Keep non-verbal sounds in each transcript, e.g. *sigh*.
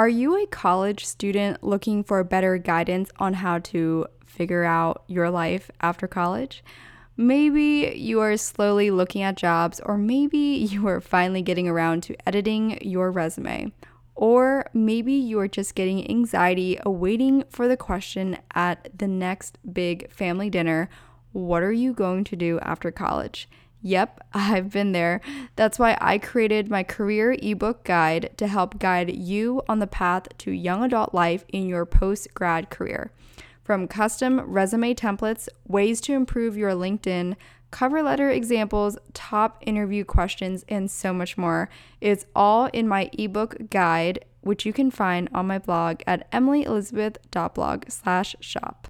Are you a college student looking for better guidance on how to figure out your life after college? Maybe you are slowly looking at jobs, or maybe *laughs* you are finally getting around to editing your resume. Or maybe you are just getting anxiety awaiting for the question at the next big family dinner what are you going to do after college? Yep, *laughs* I've been there. That's why I created my career ebook guide to help guide you on the path to young adult life in your post grad career. From custom resume templates, ways to improve your LinkedIn, cover letter examples, top interview questions, and so much more. It's all in my ebook guide, which you can find on my blog at emilyelizabeth.blog/shop.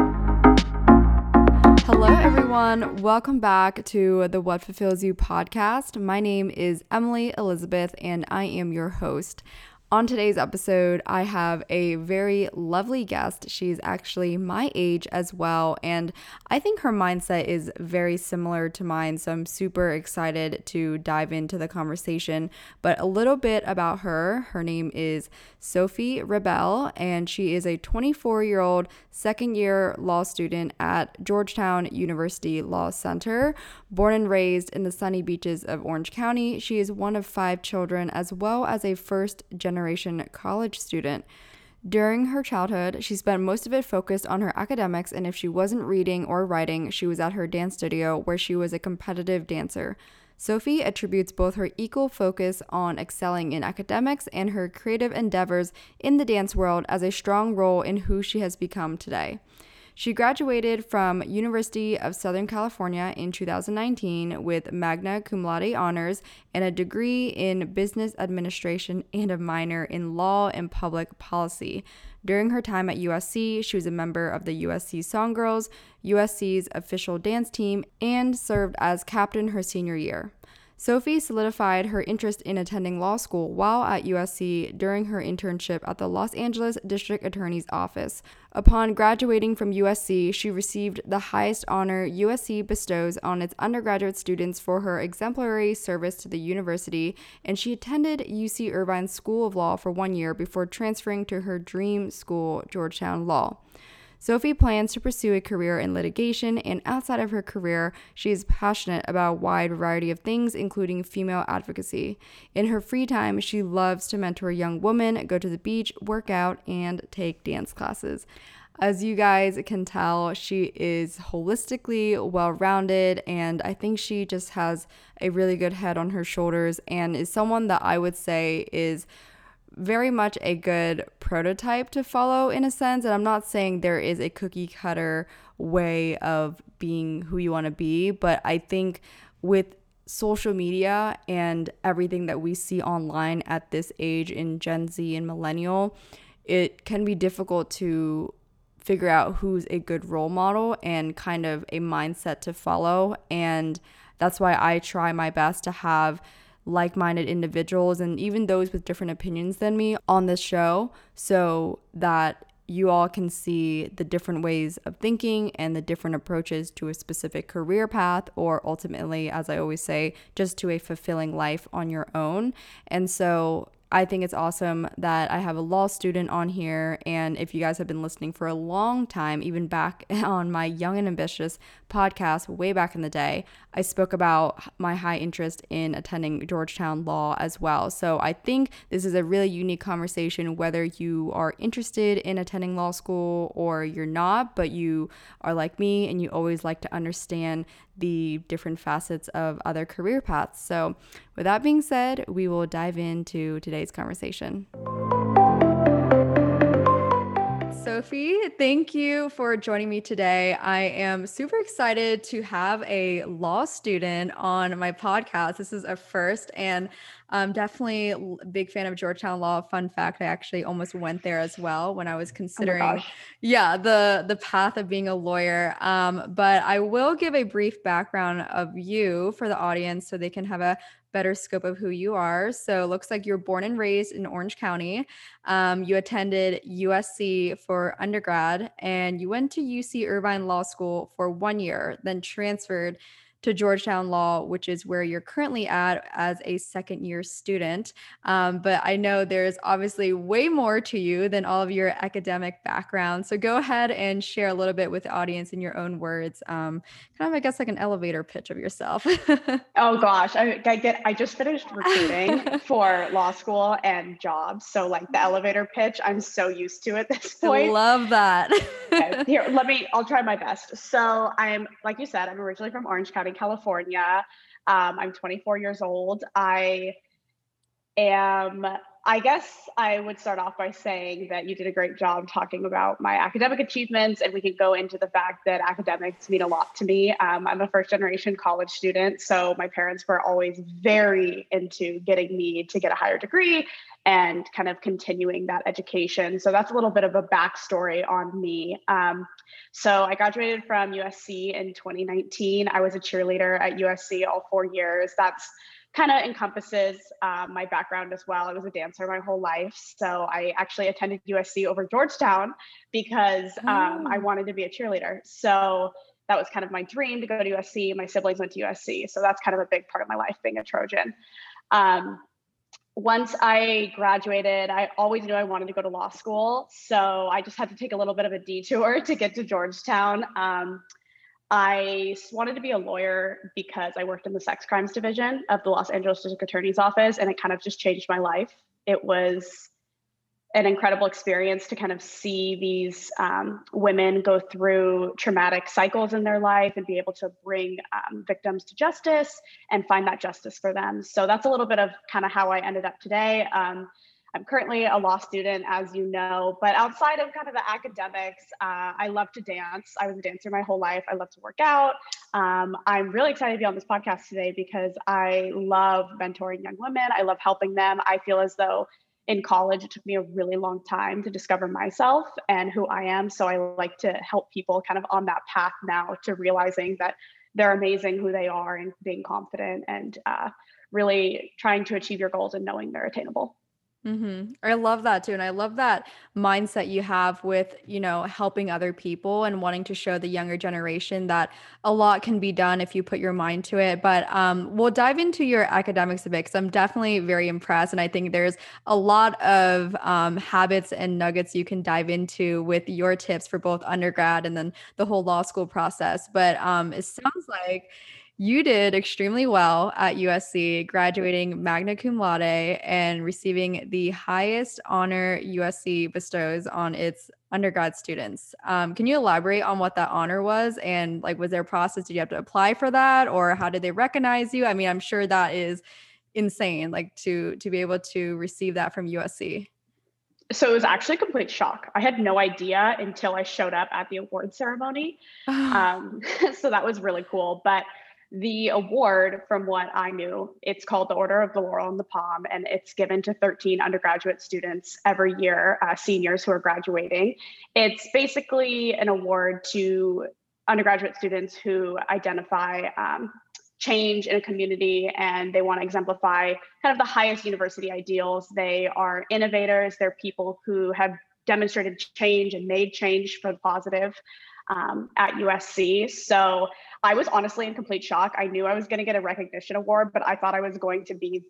Hello, everyone. Welcome back to the What Fulfills You podcast. My name is Emily Elizabeth, and I am your host. On today's episode, I have a very lovely guest. She's actually my age as well, and I think her mindset is very similar to mine. So I'm super excited to dive into the conversation. But a little bit about her her name is Sophie Rebel, and she is a 24 year old second year law student at Georgetown University Law Center. Born and raised in the sunny beaches of Orange County, she is one of five children as well as a first generation college student. During her childhood, she spent most of it focused on her academics, and if she wasn't reading or writing, she was at her dance studio where she was a competitive dancer. Sophie attributes both her equal focus on excelling in academics and her creative endeavors in the dance world as a strong role in who she has become today. She graduated from University of Southern California in 2019 with magna cum laude honors and a degree in business administration and a minor in law and public policy. During her time at USC, she was a member of the USC Song Girls, USC's official dance team, and served as captain her senior year. Sophie solidified her interest in attending law school while at USC during her internship at the Los Angeles District Attorney's Office. Upon graduating from USC, she received the highest honor USC bestows on its undergraduate students for her exemplary service to the university, and she attended UC Irvine School of Law for one year before transferring to her dream school, Georgetown Law. Sophie plans to pursue a career in litigation, and outside of her career, she is passionate about a wide variety of things, including female advocacy. In her free time, she loves to mentor young women, go to the beach, work out, and take dance classes. As you guys can tell, she is holistically well rounded, and I think she just has a really good head on her shoulders and is someone that I would say is very much a good prototype to follow in a sense. And I'm not saying there is a cookie cutter way of being who you want to be, but I think with social media and everything that we see online at this age in Gen Z and millennial, it can be difficult to figure out who's a good role model and kind of a mindset to follow. And that's why I try my best to have like minded individuals and even those with different opinions than me on this show so that you all can see the different ways of thinking and the different approaches to a specific career path, or ultimately, as I always say, just to a fulfilling life on your own. And so I think it's awesome that I have a law student on here. And if you guys have been listening for a long time, even back *laughs* on my Young and Ambitious podcast way back in the day, I spoke about my high interest in attending Georgetown Law as well. So I think this is a really unique conversation, whether you are interested in attending law school or you're not, but you are like me and you always like to understand the different facets of other career paths. So, with that being said, we will dive into today's conversation. Sophie. Thank you for joining me today. I am super excited to have a law student on my podcast. This is a first, and I'm definitely a big fan of Georgetown Law. Fun fact: I actually almost went there as well when I was oh considering, oh yeah, the the path of being a lawyer. Um, but I will give a brief background of you for the audience so they can have a better scope of who you are. So it looks like you're born and raised in Orange County. Um, you attended USC for undergrad and you went to UC Irvine Law School for one year, then transferred to Georgetown Law, which is where you're currently at as a second year student. Um, but I know there's obviously way more to you than all of your academic background. So go ahead and share a little bit with the audience in your own words, um, kind of, I guess, like an elevator pitch of yourself. *laughs* oh gosh, I, I, get. I just finished recruiting *laughs* for law school and jobs, so like the elevator pitch, I'm so used to at this point. I love that. okay, *laughs* here, let me. I'll try my best. So I'm, like you said, I'm originally from Orange County. California. Um, I'm 24 years old. I am, I guess I would start off by saying that you did a great job talking about my academic achievements, and we can go into the fact that academics mean a lot to me. Um, I'm a first generation college student, so my parents were always very into getting me to get a higher degree and kind of continuing that education. So that's a little bit of a backstory on me. Um, so I graduated from USC in 2019. I was a cheerleader at USC all four years. That's kind of encompasses um, my background as well. I was a dancer my whole life. So I actually attended USC over Georgetown because um, I oh. wanted to be a cheerleader. So that was kind of my dream to go to USC. My siblings went to USC. So that's kind of a big part of my life being a Trojan. Um, once I graduated, I always knew I wanted to go to law school. So I just had to take a little bit of a detour *laughs* to get to Georgetown. Um, I wanted to be a lawyer because I worked in the sex crimes division of the Los Angeles District Attorney's Office, and it kind of just changed my life. It was an incredible experience to kind of see these um, women go through traumatic cycles in their life and be able to bring um, victims to justice and find that justice for them. So that's a little bit of kind of how I ended up today. Um, I'm currently a law student, as you know, but outside of kind of the academics, uh, I love to dance. I was a dancer my whole life. I love to work out. Um, I'm really excited to be on this podcast today because I love mentoring young women. I love helping them. I feel as though in college, it took me a really long time to discover myself and who I am. So I like to help people kind of on that path now to realizing that they're amazing who they are and being confident and uh, really trying to achieve your goals and knowing they're attainable. Mm-hmm. I love that too. And I love that mindset you have with, you know, helping other people and wanting to show the younger generation that a lot can be done if you put your mind to it. But um, we'll dive into your academics a bit because I'm definitely very impressed. And I think there's a lot of um, habits and nuggets you can dive into with your tips for both undergrad and then the whole law school process. But um, it sounds like, you did extremely well at USC, graduating magna cum laude and receiving the highest honor USC bestows on its undergrad students. Um, can you elaborate on what that honor was and like was there a process? Did you have to apply for that or how did they recognize you? I mean, I'm sure that is insane, like to to be able to receive that from USC. So it was actually a complete shock. I had no idea until I showed up at the award ceremony. *sighs* um, *laughs* so that was really cool. But the award, from what I knew, it's called the Order of the Laurel and the Palm, and it's given to 13 undergraduate students every year, uh, seniors who are graduating. It's basically an award to undergraduate students who identify um, change in a community and they want to exemplify kind of the highest university ideals. They are innovators, they're people who have demonstrated change and made change for the positive um, at USC. So I was honestly in complete shock. I knew I was going to get a recognition award, but I thought I was going to be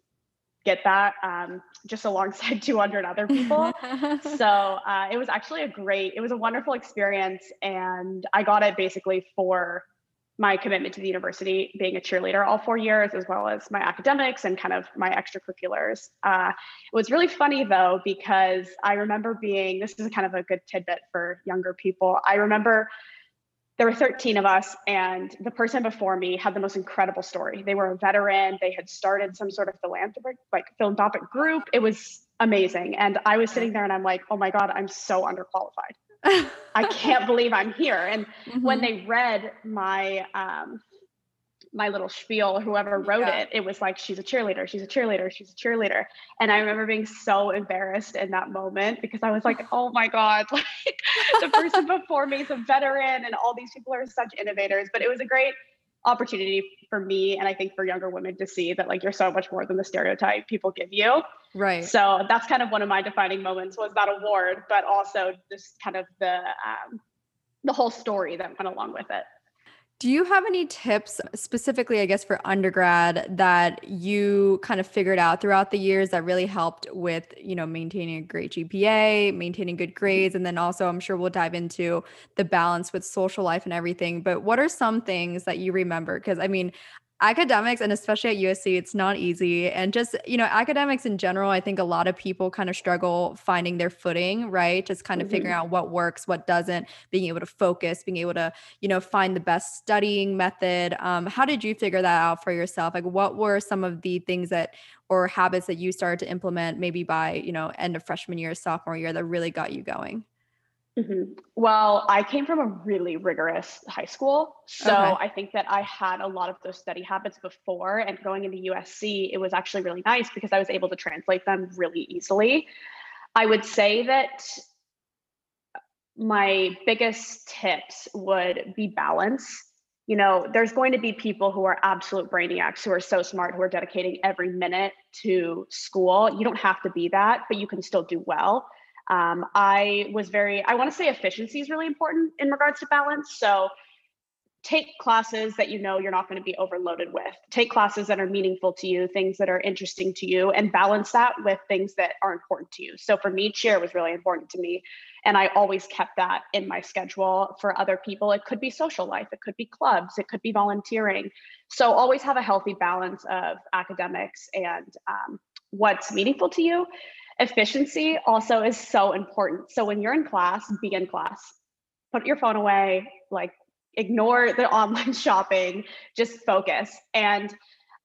get that um, just alongside *laughs* 200 other people. *laughs* so uh, it was actually a great, it was a wonderful experience, and I got it basically for my commitment to the university, being a cheerleader all four years, as well as my academics and kind of my extracurriculars. Uh, it was really funny though, because I remember being, this is kind of a good tidbit for younger people. I remember there were 13 of us and the person before me had the most incredible story. They were a veteran. They had started some sort of philanthropic like philanthropic group. It was amazing. And i was sitting there and i'm like oh my god i'm so underqualified. I *laughs* can't believe I'm here. And mm-hmm. when they read my um, my little spiel, whoever wrote yeah. it, it was like, she's a cheerleader, she's a cheerleader, she's a cheerleader. And I remember being so embarrassed in that moment because I was like, oh my God, *laughs* like the person before me is a veteran and all these people are such innovators. But it was a great opportunity for me and I think for younger women to see that like you're so much more than the stereotype people give you. Right. So that's kind of one of my defining moments was that award, but also just kind of the um, the whole story that went along with it. Do you have any tips specifically, I guess, for undergrad that you kind of figured out throughout the years that really helped with, you know, maintaining a great GPA, maintaining good mm-hmm. grades, and then also I'm sure we'll dive into the balance with social life and everything. But what are some things that you remember? Because I mean, academics and especially at USC it's not easy. And just you know academics in general I think a lot of people kind of struggle finding their footing right? Just kind of mm-hmm. figuring out what works what doesn't being able to focus being able to you know find the best studying method. Um, how did you figure that out for yourself? Like what were some of the things that or habits that you started to implement maybe by you know end of freshman year sophomore year that really got you going Mm-hmm. Well, I came from a really rigorous high school. So okay. I think that I had a lot of those study habits before. And going into USC, it was actually really nice because I was able to translate them really easily. I would say that my biggest tips would be balance. You know, there's going to be people who are absolute brainiacs who are so smart, who are dedicating every minute to school. You don't have to be that, but you can still do well. Um, I was very, I want to say efficiency is really important in regards to balance. So take classes that you know you're not going to be overloaded with. Take classes that are meaningful to you, things that are interesting to you, and balance that with things that are important to you. So for me, cheer was really important to me. And I always kept that in my schedule. For other people, it could be social life, it could be clubs, it could be volunteering. So always have a healthy balance of academics and um, what's meaningful to you efficiency also is so important. So when you're in class, be in class. Put your phone away, like ignore the *laughs* online shopping, just focus. And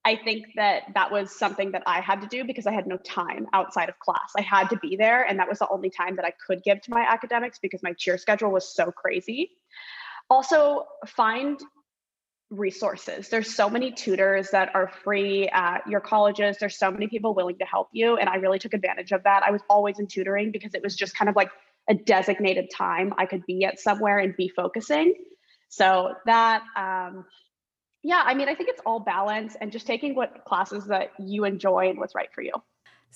I think that that was something that I had to do because I had no time outside of class. I had to be there, and that was the only time that I could give to my academics because my cheer schedule was so crazy. Also, find resources. There's so many tutors that are free at your colleges. There's so many people willing to help you. And I really took advantage of that. I was always in tutoring because it was just kind of like a designated time I could be at somewhere and be focusing. So that, um, yeah, I mean, I think it's all balance and just taking what classes that you enjoy and what's right for you.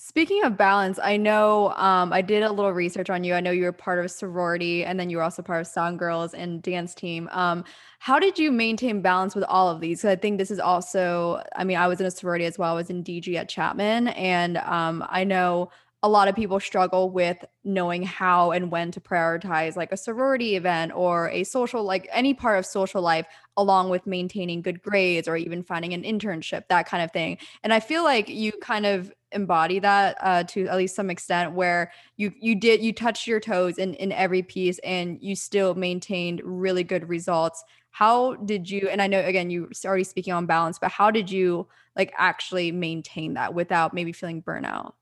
Speaking of balance, I know um, I did a little research on you. I know you were part of a sorority and then you were also part of Song Girls and dance team. Um, how did you maintain balance with all of these? Because I think this is also, I mean, I was in a sorority as well. I was in DG at Chapman. And um, I know a lot of people struggle with knowing how and when to prioritize like a sorority event or a social like any part of social life along with maintaining good grades or even finding an internship that kind of thing and i feel like you kind of embody that uh, to at least some extent where you you did you touched your toes in in every piece and you still maintained really good results how did you and i know again you already speaking on balance but how did you like actually maintain that without maybe feeling burnout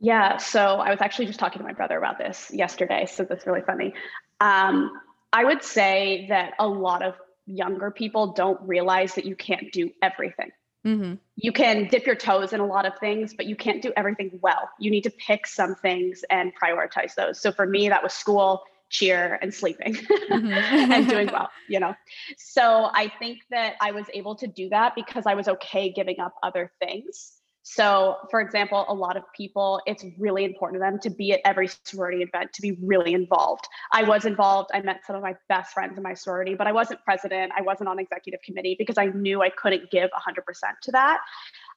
yeah, so I was actually just talking to my brother about this yesterday, so that's really funny. Um, I would say that a lot of younger people don't realize that you can't do everything. Mm-hmm. You can dip your toes in a lot of things, but you can't do everything well. You need to pick some things and prioritize those. So for me, that was school, cheer, and sleeping mm-hmm. *laughs* and doing well, you know? So I think that I was able to do that because I was okay giving up other things. So, for example, a lot of people, it's really important to them to be at every sorority event, to be really involved. I was involved. I met some of my best friends in my sorority, but I wasn't president. I wasn't on executive committee because I knew I couldn't give 100% to that.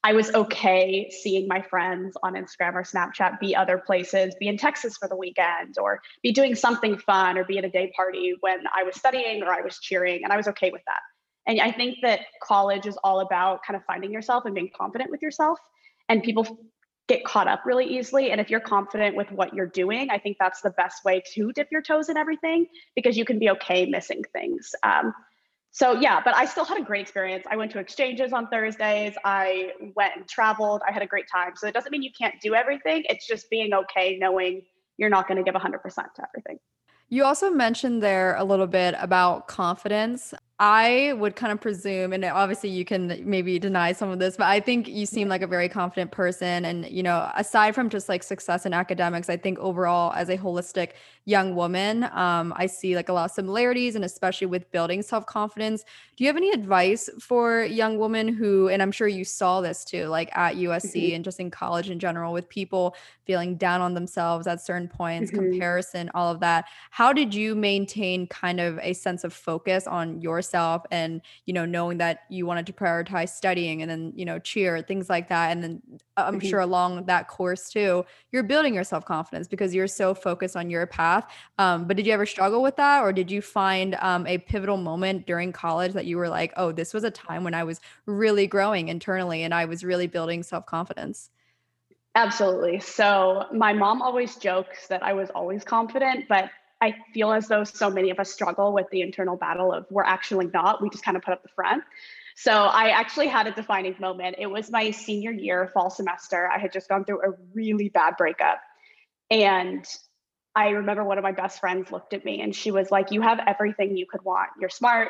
I was okay seeing my friends on Instagram or Snapchat be other places, be in Texas for the weekend, or be doing something fun, or be at a day party when I was studying or I was cheering, and I was okay with that. And I think that college is all about kind of finding yourself and being confident with yourself and people get caught up really easily. And if you're confident with what you're doing, I think that's the best way to dip your toes in everything because you can be okay missing things. Um, so yeah, but I still had a great experience. I went to exchanges on Thursdays. I went and traveled. I had a great time. So it doesn't mean you can't do everything. It's just being okay knowing you're not going to give 100% to everything. You also mentioned there a little bit about confidence. I would kind of presume, and obviously you can maybe deny some of this, but I think you seem like a very confident person. And, you know, aside from just like success in academics, I think overall, as a holistic young woman, um, I see like a lot of similarities and especially with building self confidence. Do you have any advice for young women who, and I'm sure you saw this too, like at USC mm-hmm. and just in college in general, with people feeling down on themselves at certain points, mm-hmm. comparison, all of that? How did you maintain kind of a sense of focus on your yourself and you know knowing that you wanted to prioritize studying and then you know cheer things like that and then uh, i'm mm-hmm. sure along that course too you're building your self-confidence because you're so focused on your path um, but did you ever struggle with that or did you find um, a pivotal moment during college that you were like oh this was a time when i was really growing internally and i was really building self-confidence Absolutely. So, my mom always jokes that I was always confident, but I feel as though so many of us struggle with the internal battle of we're actually not, we just kind of put up the front. So I actually had a defining moment. It was my senior year, fall semester. I had just gone through a really bad breakup. And I remember one of my best friends looked at me and she was like, You have everything you could want. You're smart,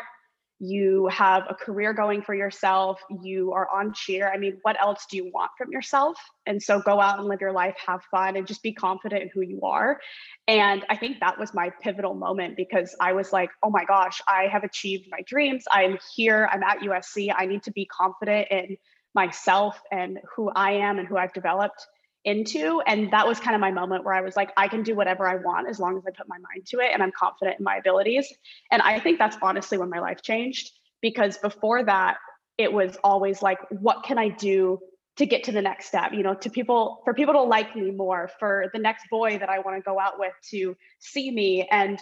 you have a career going for yourself, you are on cheer. I mean, what else do you want from yourself? And so go out and live your life, have fun, and just be confident in who you are. And I think that was my pivotal moment because I was like, oh my gosh, I have achieved my dreams. I'm here, I'm at USC. I need to be confident in myself and who I am and who I've developed into. And that was kind of my moment where I was like, I can do whatever I want as long as I put my mind to it and I'm confident in my abilities. And I think that's honestly when my life changed because before that, it was always like, what can I do to get to the next step? You know, to people, for people to like me more, for the next boy that I want to go out with to see me. And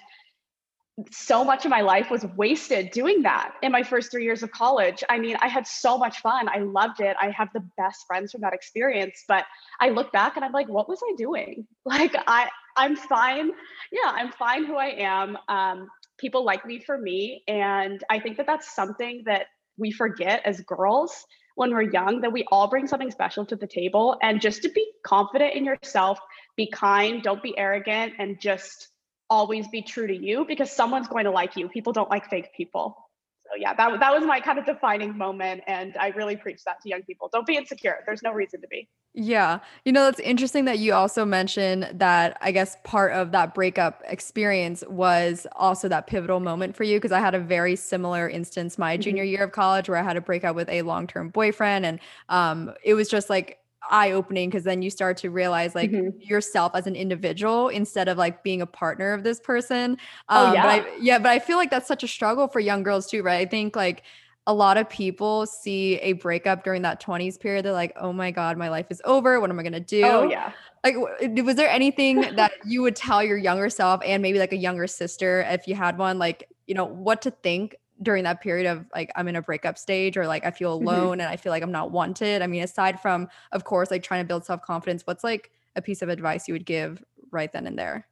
so much of my life was wasted doing that in my first three years of college. I mean, I had so much fun. I loved it. I have the best friends from that experience. But I look back and I'm like, what was I doing? *laughs* Like, I I'm fine. Yeah, I'm fine who I am. Um, people like me for me, and I think that that's something that we forget as girls when we're young that we all bring something special to the table. And just to be confident in yourself, be kind, don't be arrogant, and just always be true to you because someone's going to like you. People don't like fake people. So yeah, that, that was my kind of defining moment. And I really preach that to young people. Don't be insecure. There's no reason to be. Yeah. You know, that's interesting that you also mentioned that I guess part of that breakup experience was also that pivotal moment for you. Cause I had a very similar instance my mm-hmm. junior year of college where I had a breakup with a long term boyfriend. And um, it was just like, eye opening because then you start to realize like mm-hmm. yourself as an individual instead of like being a partner of this person. Oh, um, oh, yeah. But I, yeah, but I feel like that's such a struggle for young girls too, right? I think like a lot of people see a breakup during that 20s period. They're like, oh my God, my life is over. What am I going to do? Oh, yeah. Like, was there anything that you would tell your younger self and maybe like a younger sister, if you had one, like, you know, what to think during that period of like I'm in a breakup stage or like I feel mm-hmm. alone mm-hmm. and I feel like I'm not wanted. I mean, aside from of course like trying to build self-confidence, what's like a piece of advice you would give right then and there?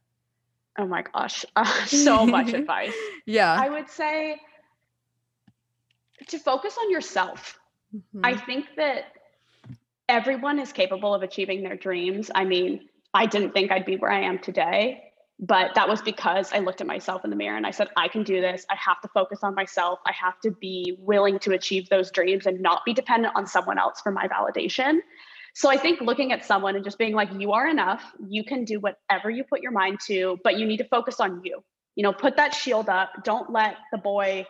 Oh my gosh, uh, *laughs* so much *laughs* advice. Yeah. I would say to focus on yourself. Mm-hmm. I think that everyone is capable of achieving their dreams. I mean, I didn't think I'd be where I am today but that was because I looked at myself in the mirror and I said, I can do this. I have to focus on myself. I have to be willing to achieve those dreams and not be dependent on someone else for my validation. So I think looking at someone and just being like, you are enough. You can do whatever you put your mind to, but you need to focus on you. You know, put that shield up. Don't let the boy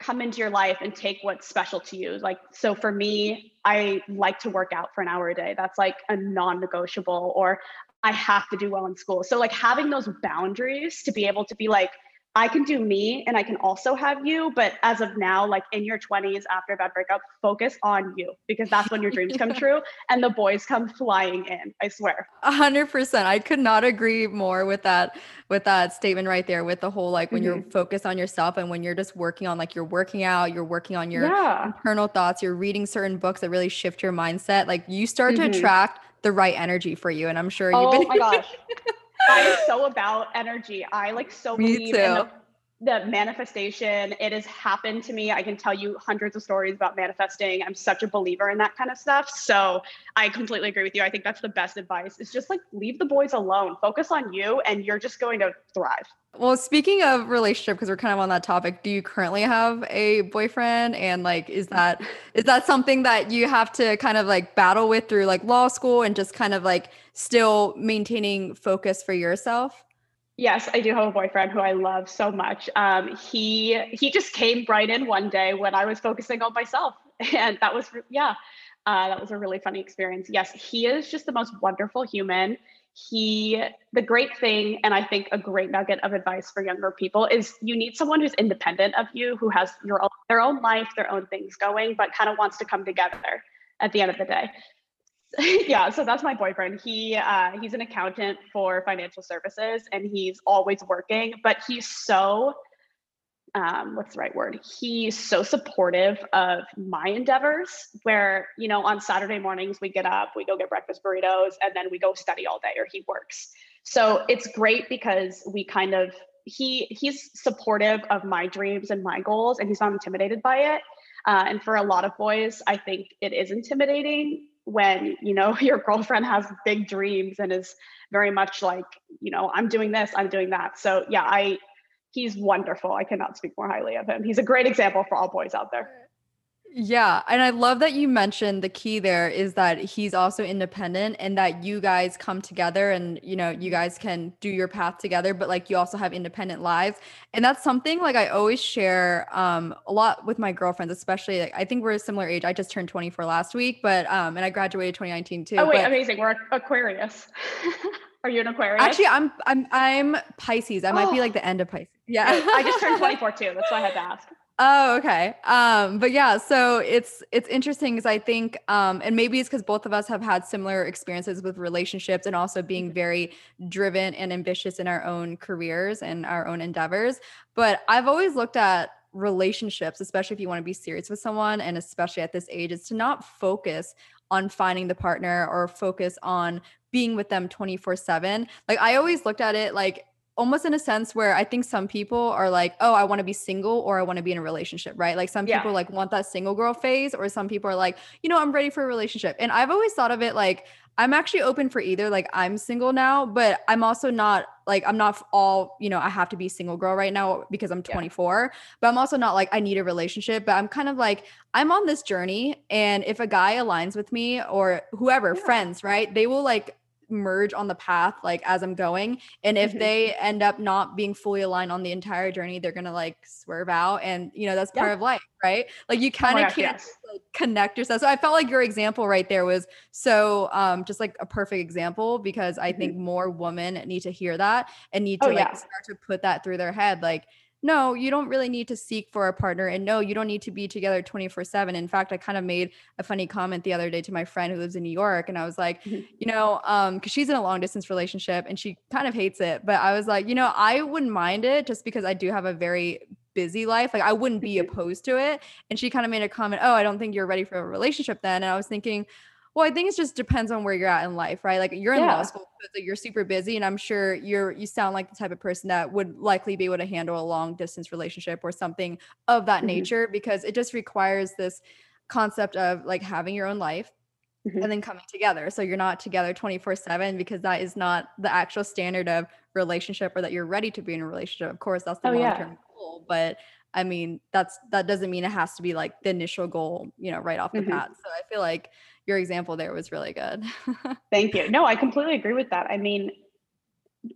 come into your life and take what's special to you. Like, so for me, I like to work out for an hour a day. That's like a non negotiable. Or I have to do well in school. So like having those boundaries to be able to be like, I can do me and I can also have you. But as of now, like in your 20s after a bad breakup, focus on you because that's when your *laughs* dreams come true and the boys come flying in. I swear. A hundred percent. I could not agree more with that, with that statement right there, with the whole like when mm-hmm. you're focused on yourself and when you're just working on like you're working out, you're working on your yeah. internal thoughts, you're reading certain books that really shift your mindset. Like you start mm-hmm. to attract the right energy for you. And I'm sure you've oh been. Oh my gosh. *laughs* I am so about energy. I like so Me believe too. in the the manifestation. It has happened to me. I can tell you hundreds of stories about manifesting. I'm such a believer in that kind of stuff. So i completely agree with you. I think that's the best advice. Is just like leave the boys alone. Focus on you and you're just going to thrive well speaking of relationship because we're kind of on that topic do you currently have a boyfriend and like is that is that something that you have to kind of like battle with through like law school and just kind of like still maintaining focus for yourself Yes, I do have a boyfriend who I love so much. Um, he he just came right in one day when I was focusing on myself, *laughs* and that was yeah, uh, that was a really funny experience. Yes, he is just the most wonderful human. He the great thing, and I think a great nugget of advice for younger people is you need someone who's independent of you, who has your own, their own life, their own things going, but kind of wants to come together at the end of the day. *laughs* yeah, so that's my boyfriend. He uh, he's an accountant for financial services, and he's always working. But he's so um, what's the right word? He's so supportive of my endeavors. Where you know, on Saturday mornings we get up, we go get breakfast burritos, and then we go study all day, or he works. So it's great because we kind of he he's supportive of my dreams and my goals, and he's not intimidated by it. Uh, and for a lot of boys, I think it is intimidating when you know *laughs* your girlfriend has big dreams and is very much like you know i'm doing this i'm doing that so yeah i he's wonderful i cannot speak more highly of him he's a great example for all boys out there yeah. And I love that you mentioned the key there is that he's also independent and that you guys come together and, you know, you guys can do your path together, but like you also have independent lives. And that's something like I always share um, a lot with my girlfriends, especially like I think we're a similar age. I just turned 24 last week, but, um, and I graduated 2019 too. Oh, wait, but- amazing. We're Aquarius. *laughs* Are you an Aquarius? Actually, I'm I'm I'm Pisces. I might be like the end of Pisces. Yeah. I just turned *laughs* 24 too. That's why I had to ask. Oh, okay. Um, but yeah, so it's it's interesting because I think, um, and maybe it's because both of us have had similar experiences with relationships and also being mm-hmm. very driven and ambitious in our own careers and our own endeavors. But I've always looked at relationships, especially if you want to be serious with someone, and especially at this age, is to not focus on finding the partner or focus on being with them 24 7. Like I always looked at it like almost in a sense where I think some people are like, oh, I want to be single or I want to be in a relationship, right? Like some people like want that single girl phase, or some people are like, you know, I'm ready for a relationship. And I've always thought of it like I'm actually open for either. Like I'm single now, but I'm also not like I'm not all, you know, I have to be single girl right now because I'm 24. Yeah. But I'm also not like I need a relationship, but I'm kind of like I'm on this journey and if a guy aligns with me or whoever, yeah. friends, right? They will like merge on the path like as I'm going. And if mm-hmm. they end up not being fully aligned on the entire journey, they're gonna like swerve out. And you know, that's part yeah. of life, right? Like you kind of oh can't yes. like, connect yourself. So I felt like your example right there was so um just like a perfect example because I mm-hmm. think more women need to hear that and need to oh, like yeah. start to put that through their head. Like no, you don't really need to seek for a partner. And no, you don't need to be together 24 7. In fact, I kind of made a funny comment the other day to my friend who lives in New York. And I was like, mm-hmm. you know, um, because she's in a long distance relationship and she kind of hates it. But I was like, you know, I wouldn't mind it just because I do have a very busy life. Like I wouldn't be mm-hmm. opposed to it. And she kind of made a comment, oh, I don't think you're ready for a relationship then. And I was thinking, well, I think it just depends on where you're at in life, right? Like you're in yeah. law school, so you're super busy, and I'm sure you're you sound like the type of person that would likely be able to handle a long distance relationship or something of that mm-hmm. nature because it just requires this concept of like having your own life mm-hmm. and then coming together. So you're not together 24 7 because that is not the actual standard of relationship or that you're ready to be in a relationship. Of course, that's the oh, long term yeah. goal, but I mean, that's that doesn't mean it has to be like the initial goal, you know, right off the mm-hmm. bat. So I feel like your example there was really good. *laughs* Thank you. No, I completely agree with that. I mean,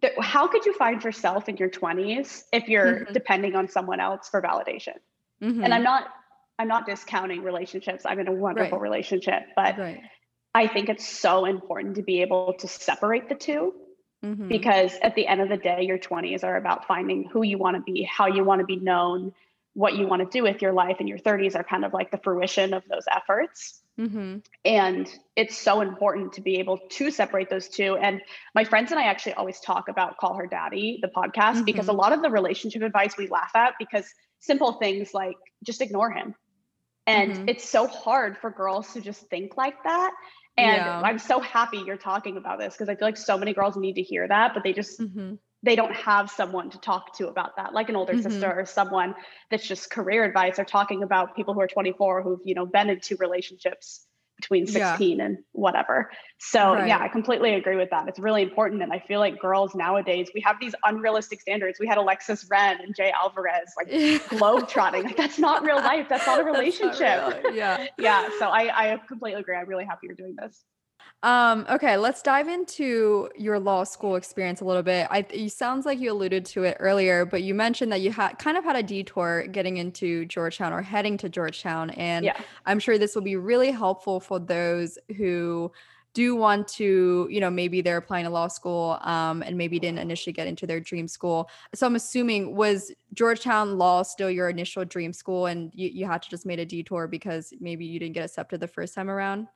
th- how could you find yourself in your 20s if you're mm-hmm. depending on someone else for validation? Mm-hmm. And I'm not I'm not discounting relationships. I'm in a wonderful right. relationship, but right. I think it's so important to be able to separate the 2 mm-hmm. because at the end of the day, your 20s are about finding who you want to be, how you want to be known, what you want to do with your life, and your 30s are kind of like the fruition of those efforts. Mm-hmm. And it's so important to be able to separate those two. And my friends and I actually always talk about Call Her Daddy, the podcast, mm-hmm. because a lot of the relationship advice we laugh at because simple things like just ignore him. And mm-hmm. it's so hard for girls to just think like that. And yeah. I'm so happy you're talking about this because I feel like so many girls need to hear that, but they just mm-hmm. They don't have someone to talk to about that, like an older mm-hmm. sister or someone that's just career advice or talking about people who are 24 who've, you know, been in two relationships between 16 yeah. and whatever. So right. yeah, I completely agree with that. It's really important. And I feel like girls nowadays, we have these unrealistic standards. We had Alexis Ren and Jay Alvarez like *laughs* globe trotting. Like that's not real life. That's not a relationship. Not yeah. *laughs* yeah. So I, I completely agree. I'm really happy you're doing this. Um, okay, let's dive into your law school experience a little bit. I it sounds like you alluded to it earlier, but you mentioned that you had kind of had a detour getting into Georgetown or heading to Georgetown. And yeah. I'm sure this will be really helpful for those who do want to, you know, maybe they're applying to law school um, and maybe didn't initially get into their dream school. So I'm assuming was Georgetown Law still your initial dream school and you, you had to just made a detour because maybe you didn't get accepted the first time around?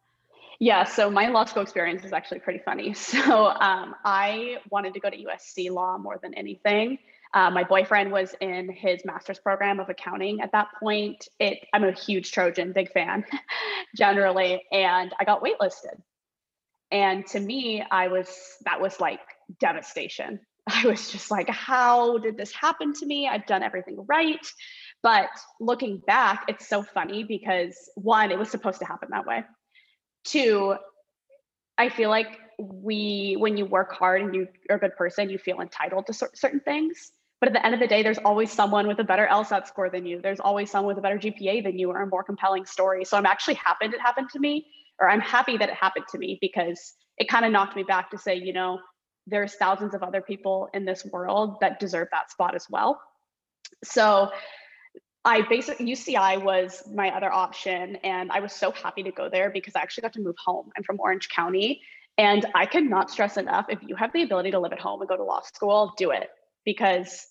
Yeah, so my law school experience is actually pretty funny. *laughs* So um, I wanted to go to USC Law more than anything. Uh, my boyfriend was in his master's program of accounting at that point. It, I'm a huge Trojan, big fan, *laughs* generally, and I got waitlisted. And to me, I was that was like devastation. *laughs* I was just like, how did this happen to me? I've done everything right. But looking back, it's so funny because one, it was supposed to happen that way. Two, I feel like we, when you work hard and you are a good person, you feel entitled to certain things. But at the end of the day, there's always someone with a better LSAT score than you. There's always someone with a better GPA than you or a more compelling story. So I'm actually happy it happened to me, or I'm happy that it happened to me because it kind of knocked me back to say, you know, there's thousands of other people in this world that deserve that spot as well. So I basically UCI was my other option, and I was so happy to go there because I actually got to move home. I'm from Orange County, and I cannot stress enough if you have the ability to live at home and go to law school, do it because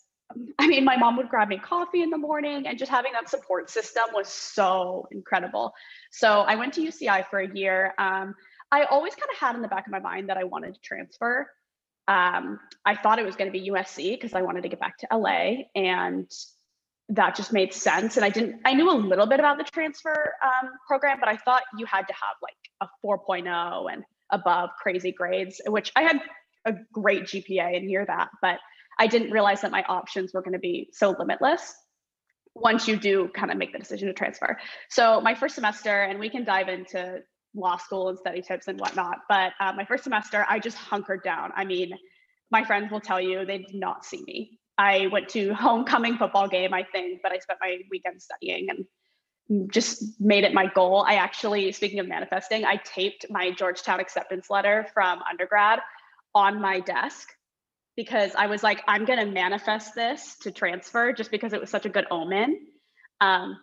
I mean, my mom would grab me coffee in the morning, and just having that support system was so incredible. So I went to UCI for a year. Um, I always kind of had in the back of my mind that I wanted to transfer. Um, I thought it was going to be USC because I wanted to get back to LA, and that just made sense. And I didn't, I knew a little bit about the transfer um, program, but I thought you had to have like a 4.0 and above crazy grades, which I had a great GPA and near that, but I didn't realize that my options were going to be so limitless once you do kind of make the decision to transfer. So my first semester, and we can dive into law school and study tips and whatnot, but uh, my first semester, I just hunkered down. I mean, my friends will tell you they did not see me I went to *laughs* homecoming football game, I think, but I spent my weekend studying and just made it my goal. I actually, speaking of manifesting, I taped my Georgetown acceptance letter from undergrad on my desk because I was like, I'm going to manifest this to transfer just because it was such a good omen. Um,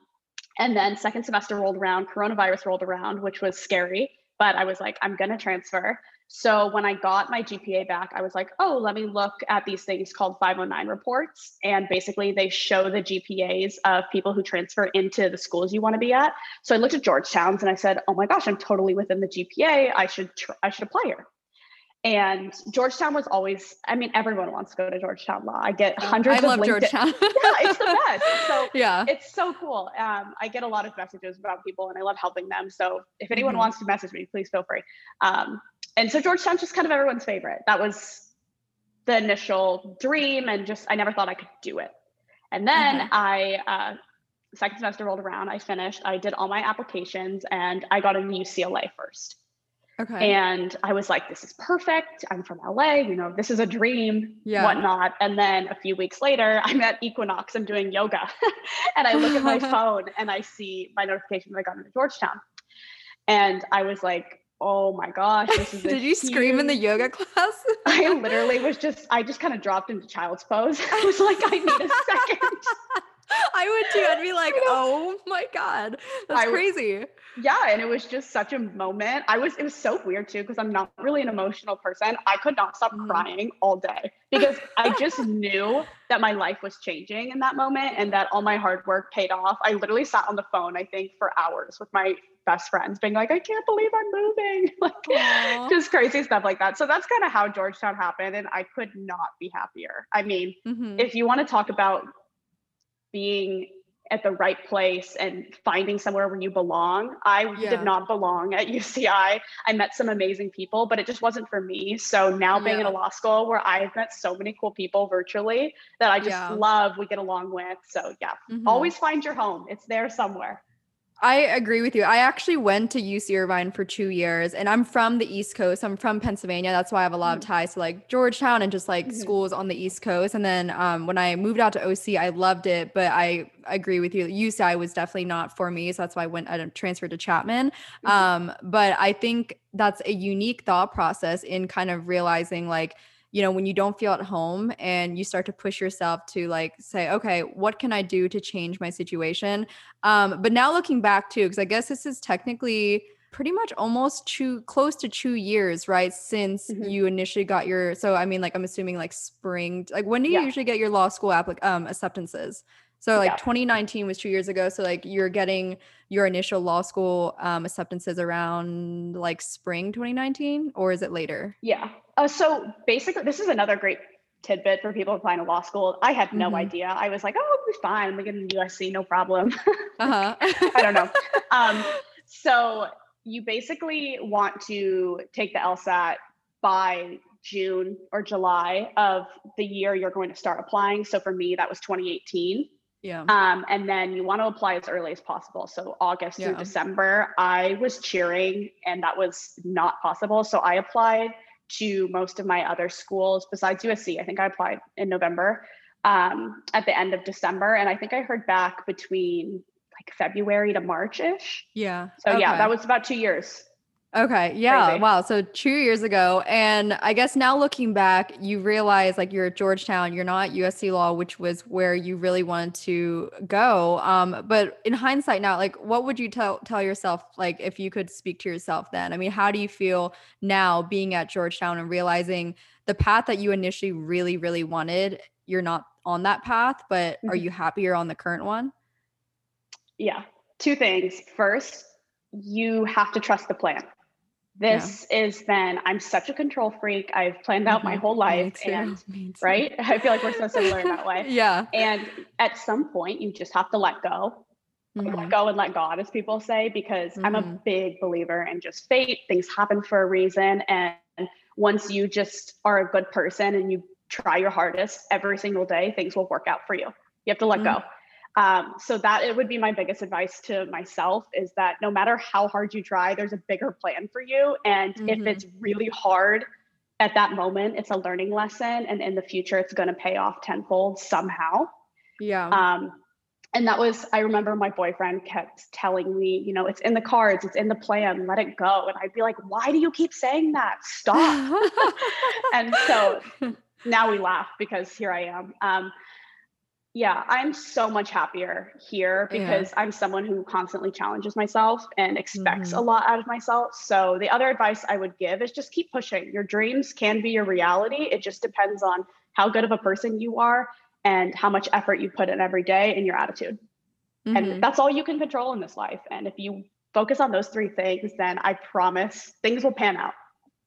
and then second semester rolled around, coronavirus rolled around, which was scary, but I was like, I'm going to transfer. So when I got my GPA back, I was like, oh, let me look at these things called 509 reports. And basically, they show the GPAs of people who transfer into the schools you want to be at. So I looked at Georgetown's and I said, oh my gosh, I'm totally within the GPA. I should tr- I should apply here. And Georgetown was always, I mean, everyone wants to go to Georgetown Law. I get hundreds I of love LinkedIn. Georgetown. *laughs* yeah, it's the best. So *laughs* yeah, it's so cool. Um, I get a lot of messages about people and I love helping them. So if anyone mm-hmm. wants to message me, please feel free. Um, and so Georgetown's just kind of everyone's favorite. That was the initial dream, and just I never thought I could do it. And then mm-hmm. I, uh, second semester rolled around, I finished, I did all my applications, and I got into UCLA first. Okay. And I was like, this is perfect. I'm from LA, you know, this is a dream, yeah. whatnot. And then a few weeks later, *laughs* I'm at Equinox, I'm doing yoga. *laughs* and I look at my *laughs* phone and I see my notification that I got into Georgetown. And I was like, oh my gosh, this is Did you huge... scream in the yoga class? I literally was just, I just kind of dropped into child's pose. I was like, I need a second. I would too. I'd be like, *laughs* oh my God, that's I, crazy. Yeah. And it was just such a moment. I was, it was so weird too, because I'm not really an emotional person. I could not stop mm. crying all day because I just knew that my life was changing in that moment and that all my hard work paid off. I literally sat on the phone, I think, for hours with my best friends being like, I can't believe I'm moving. *laughs* like just crazy stuff like that. So that's kind of how Georgetown happened. And I could not be happier. I mean, mm-hmm. if you want to talk about being at the right place and finding somewhere where you belong. I Yeah. did not belong at UCI. I met some amazing people, but it just wasn't for me. So now being in a law school where I've met so many cool people virtually that I just Yeah. love, we get along with. So yeah, Mhm. always find your home. It's there somewhere. I agree with you. I actually went to UC Irvine for two years and I'm from the East Coast. I'm from Pennsylvania. That's why I have a lot of Mhm. ties to like Georgetown and just like Mhm. schools on the East Coast. And then um, when I moved out to OC, I loved it. But I agree with you. UCI was definitely not for me. So that's why I went, I transferred to Chapman. Mhm. Um, but I think that's a unique thought process in kind of realizing like, you know, when you don't feel at home and you start to push yourself to like say, okay, what can I do to change my situation? Um, but now looking back too, because I guess this is technically pretty much almost two close to two years, right? Since Mhm. you initially got your so I mean, like I'm assuming like spring, like when do you Yeah. usually get your law school applic um acceptances? So like Yeah. 2019 was two years ago. So like you're getting your initial law school um acceptances around like spring 2019, or is it later? Yeah. Uh, so basically, this is another great tidbit for people applying to law school. I had no Mhm. idea. I was like, oh, it'll be fine. We get into USC, no problem. *laughs* Uh-huh. *laughs* I don't know. *laughs* Um, so you basically want to take the LSAT by June or July of the year you're going to start applying. So for me, that was 2018. Yeah. Um, and then you want to apply as early as possible. So August Yeah. through December, I was cheering and that was not possible. So I applied to most of my other schools besides USC. I think I applied in November um, at the end of December. And I think I heard back between like February to March ish. Yeah. So yeah, that was about two years. Okay. Yeah. Crazy. Wow. So two years ago. And I guess now looking back, you realize like you're at Georgetown, you're not at USC Law, which was where you really wanted to go. Um, but in hindsight now, like what would you tell tell yourself, like if you could speak to yourself then? I mean, how do you feel now being at Georgetown and realizing the path that you initially really, really wanted, you're not on that path, but are Mhm. you happier on the current one? Yeah. Two things. First, you have to trust the plan. This is then, I'm such a control freak. I've planned out my Mhm. whole life and *laughs* right? *laughs* I feel like we're so similar in that way. *laughs* Yeah. And at some point, you just have to let go, Mhm. let go and let God, as people say, because I'm a Mhm. big believer in just fate. Things happen for a reason. And once you just are a good person and you try your hardest every single day, things will work out for you. You have to let go. Um, so that it would be my biggest advice to myself is that no matter how hard you try, there's a bigger plan for you. And if Mhm. it's really hard at that moment, it's a learning lesson. And in the future, it's going to pay off tenfold somehow. Yeah. Um, and that was, I remember my boyfriend kept telling me, you know, it's in the cards, it's in the plan, let it go. And I'd be like, why do you keep saying that? Stop. *laughs* *laughs* and so *laughs* now we laugh because here I am. Um, yeah, I'm so much happier here Yeah. because I'm someone who constantly challenges myself and expects Mhm. a lot out of myself. So the other advice I would give is just keep pushing. Your dreams can be your reality. It just depends on how good of a person you are and how much effort you put in every day and your attitude. Mhm. And that's all you can control in this life. And if you focus on those three things, then I promise things will pan out.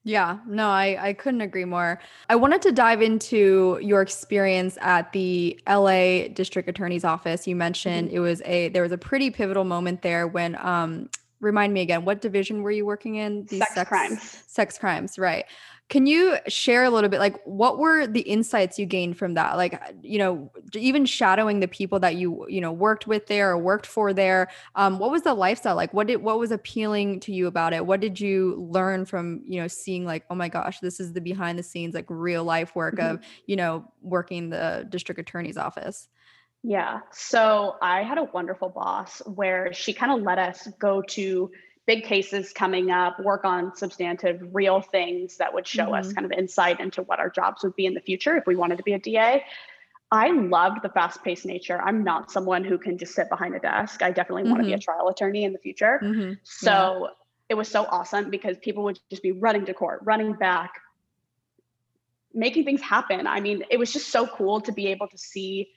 Yeah, no, I, I couldn't agree more. I wanted to dive into your experience at the LA District Attorney's Office. You mentioned it was a there was a pretty pivotal moment there when um remind me again, what division were you working in? The Sex crimes. Sex crimes, right. Can you share a little bit like what were the insights you gained from that? Like, you know, even shadowing the people that you, you know, worked with there or worked for there. Um, what was the lifestyle like? What did what was appealing to you about it? What did you learn from, you know, seeing like, oh my gosh, this is the behind the scenes, like real life work of, you know, working the district attorney's office? Yeah. So I had a wonderful boss where she kind of let us go to big cases coming up, work on substantive, real things that would show us Mhm. kind of insight into what our jobs would be in the future if we wanted to be a DA. I loved the fast paced nature. I'm not someone who can just sit behind a desk. I definitely want to be a trial attorney in the future. Mhm. So it was so awesome because people would just be running to court, running back, making things happen. I mean, it was just so cool to be able to see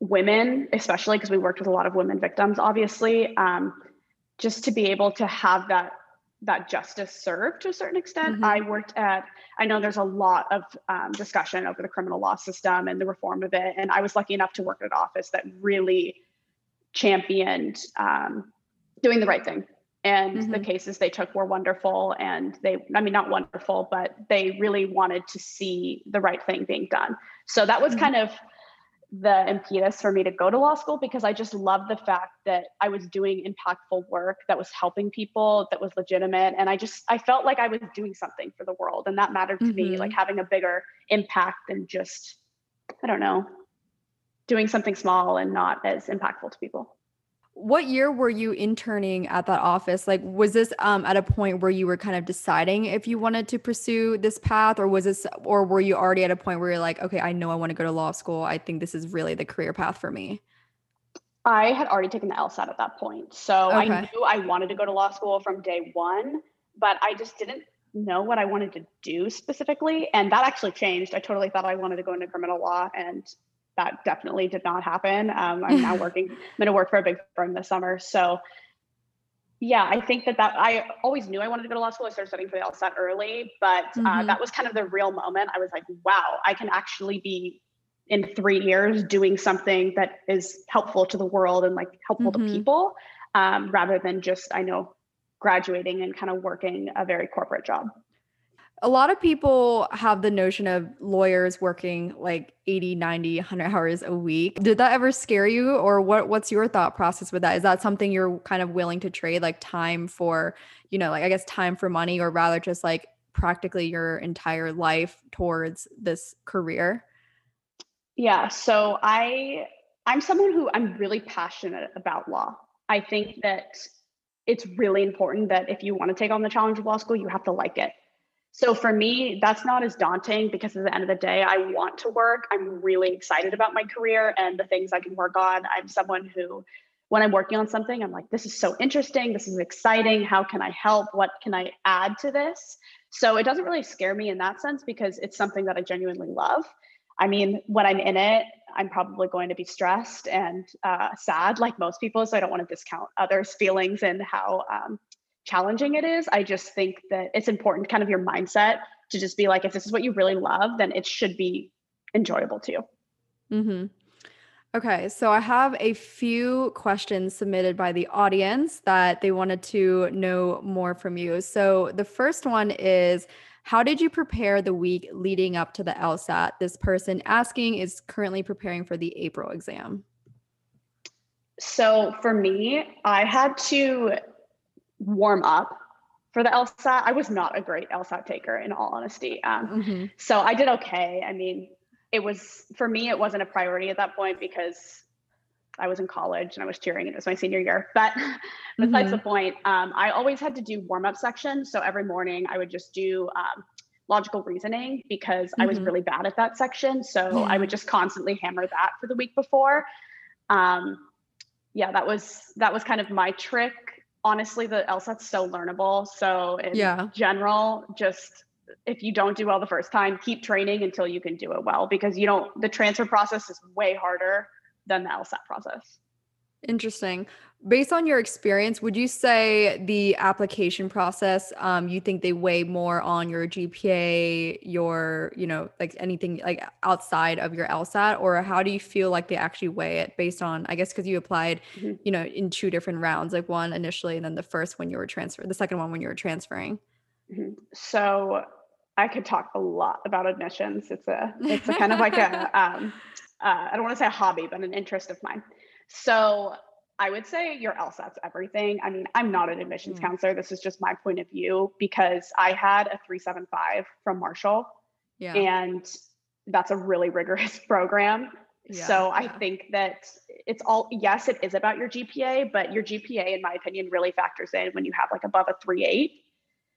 women, especially because we worked with a lot of women victims, obviously, um, just to be able to have that that justice served to a certain extent. Mm-hmm. I worked at, I know there's a lot of um, discussion over the criminal law system and the reform of it. And I was lucky enough to work at an office that really championed um, doing the right thing. And mm-hmm. the cases they took were wonderful. And they, I mean, not wonderful, but they really wanted to see the right thing being done. So that was mm-hmm. kind of the impetus for me to go to law school because I just love the fact that I was doing impactful work that was helping people, that was legitimate. And I just, I felt like I was doing something for the world. And that mattered to mm-hmm. me, like having a bigger impact than just, I don't know, doing something small and not as impactful to people what year were you interning at that office? Like was this um, at a point where you were kind of deciding if you wanted to pursue this path or was this or were you already at a point where you're like okay i know i want to go to law school. I think this is really the career path for me i had already taken the lsat at that point. So okay. i knew i wanted to go to law school from day one but i just didn't know what i wanted to do specifically and that actually changed. I totally thought i wanted to go into criminal law and that definitely did not happen. Um, I'm now *laughs* working, I'm going to work for a big firm this summer. So yeah, I think that that I always knew I wanted to go to law school. I started studying for the LSAT early, but uh, mm-hmm. that was kind of the real moment. I was like, wow, I can actually be in three years doing something that is helpful to the world and like helpful mm-hmm. to people um, rather than just, I know, graduating and kind of working a very corporate job a lot of people have the notion of lawyers working like 80 90 100 hours a week. Did that ever scare you or what what's your thought process with that? Is that something you're kind of willing to trade like time for you know like i guess time for money or rather just like practically your entire life towards this career? Yeah so i i'm someone who i'm really passionate about law. I think that it's really important that if you want to take on the challenge of law school you have to like it so for me, that's not as daunting because at the end of the day, I want to work. I'm really excited about my career and the things I can work on. I'm someone who, when I'm working on something, I'm like, this is so interesting. This is exciting. How can I help? What can I add to this? So it doesn't really scare me in that sense because it's something that I genuinely love. I mean, when I'm in it, I'm probably going to be stressed and uh, sad, like most people. So I don't want to discount others' feelings and how um, challenging it is. I just think that it's important, kind of your mindset to just be like, if this is what you really love, then it should be enjoyable to you. Mm-hmm. Okay, so I have a few questions submitted by the audience that they wanted to know more from you. So the first one is How did you prepare the week leading up to the LSAT? This person asking is currently preparing for the April exam. So for me, I had to warm up for the LSAT. I was not a great LSAT taker, in all honesty. Um, mm-hmm. So I did okay. I mean, it was for me, it wasn't a priority at that point because I was in college and I was cheering. It was my senior year. *laughs* But besides mm-hmm. the point, um, I always had to do warm up sections. So every morning I would just do um, logical reasoning because mm-hmm. I was mm-hmm. really bad at that section. So I would just constantly hammer that for the week before. Um, yeah, that was that was kind of my trick honestly the LSAT's so learnable. So in yeah. general, just if you don't do well the first time, keep training until you can do it well because you don't the transfer process is way harder than the LSAT process. Interesting. Based on your experience, would you say the application process, um, you think they weigh more on your GPA, your, you know, like anything like outside of your LSAT, or how do you feel like they actually weigh it based on, I guess, because you applied, mm-hmm. you know, in two different rounds, like one initially, and then the first when you were transferred, the second one when you were transferring. Mm-hmm. So I could talk a lot about admissions. It's a, it's a kind of like a, *laughs* um, uh, I don't want to say a hobby, but an interest of mine. So I would say your LSAT's everything. I mean, I'm not an admissions mm. counselor. This is just my point of view because I had a 375 from Marshall. Yeah. And that's a really rigorous *laughs* program. Yeah, so yeah. I think that it's all yes, it is about your GPA, but your GPA, in my opinion, really factors in when you have like above a three eight.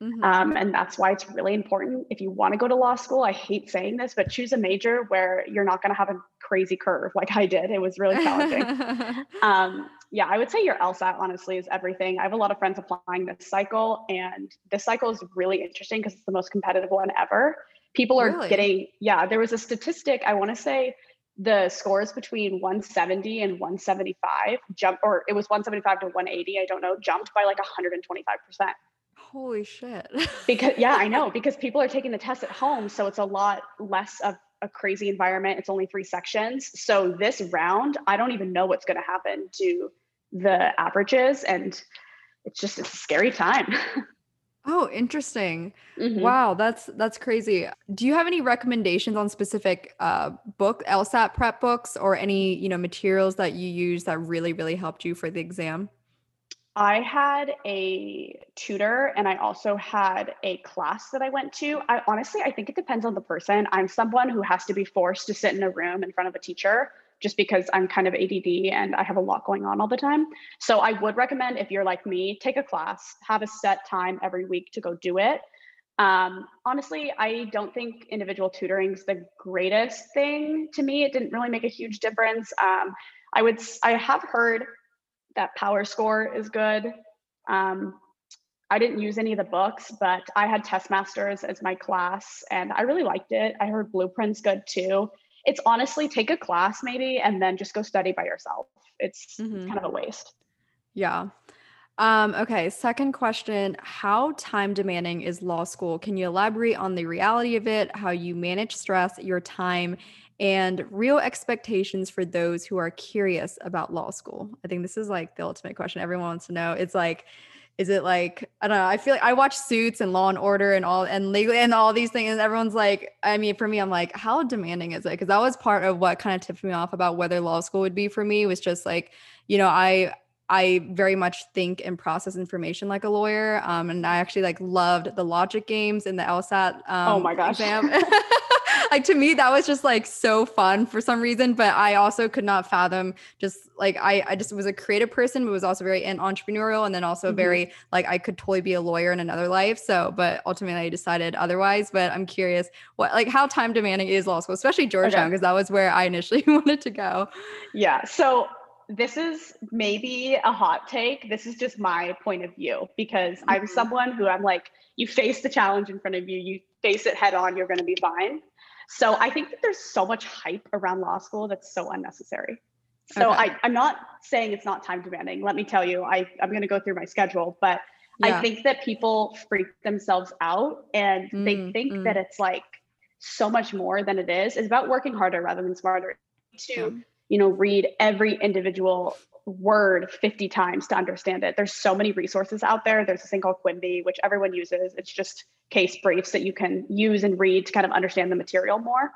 Mm-hmm. Um, and that's why it's really important if you want to go to law school. I hate saying this, but choose a major where you're not going to have a crazy curve like I did. It was really challenging. *laughs* um, yeah, I would say your LSAT honestly is everything. I have a lot of friends applying this cycle, and this cycle is really interesting because it's the most competitive one ever. People are really? getting, yeah, there was a statistic, I want to say the scores between 170 and 175 jump, or it was 175 to 180, I don't know, jumped by like 125%. Holy shit. *laughs* because yeah, I know because people are taking the test at home, so it's a lot less of a crazy environment. It's only three sections. So this round, I don't even know what's going to happen to the averages and it's just it's a scary time. *laughs* Oh, interesting. Mm-hmm. Wow, that's that's crazy. Do you have any recommendations on specific uh book LSAT prep books or any, you know, materials that you use that really really helped you for the exam? I had a tutor and I also had a class that I went to. I honestly, I think it depends on the person. I'm someone who has to be forced to sit in a room in front of a teacher just because I'm kind of ADD and I have a lot going on all the time. So I would recommend if you're like me, take a class, have a set time every week to go do it. Um, honestly, I don't think individual tutoring is the greatest thing to me. It didn't really make a huge difference. Um, I would, I have heard that PowerScore is good. Um, I didn't use any of the books, but I had Testmasters as my class and I really liked it. I heard Blueprint's good too. It's honestly take a class maybe and then just go study by yourself. It's mm-hmm. kind of a waste. Yeah. Um, okay, second question How time demanding is law school? Can you elaborate on the reality of it, how you manage stress, your time, and real expectations for those who are curious about law school? I think this is like the ultimate question everyone wants to know. It's like, is it like I don't know? I feel like I watch Suits and Law and Order and all and legal and all these things. And everyone's like, I mean, for me, I'm like, how demanding is it? Because that was part of what kind of tipped me off about whether law school would be for me. Was just like, you know, I I very much think and process information like a lawyer. Um, and I actually like loved the logic games and the LSAT. Um, oh my gosh. Exam. *laughs* like to me that was just like so fun for some reason but i also could not fathom just like i i just was a creative person but was also very entrepreneurial and then also mm-hmm. very like i could totally be a lawyer in another life so but ultimately i decided otherwise but i'm curious what like how time demanding is law school especially georgetown because okay. that was where i initially *laughs* wanted to go yeah so this is maybe a hot take. This is just my point of view because mm-hmm. I'm someone who I'm like, you face the challenge in front of you, you face it head on, you're going to be fine. So I think that there's so much hype around law school that's so unnecessary. So okay. I, I'm not saying it's not time demanding. Let me tell you, I, I'm going to go through my schedule, but yeah. I think that people freak themselves out and mm, they think mm. that it's like so much more than it is. It's about working harder rather than smarter to. You know, read every individual word 50 times to understand it. There's so many resources out there. There's a thing called Quimbee, which everyone uses. It's just case briefs that you can use and read to kind of understand the material more.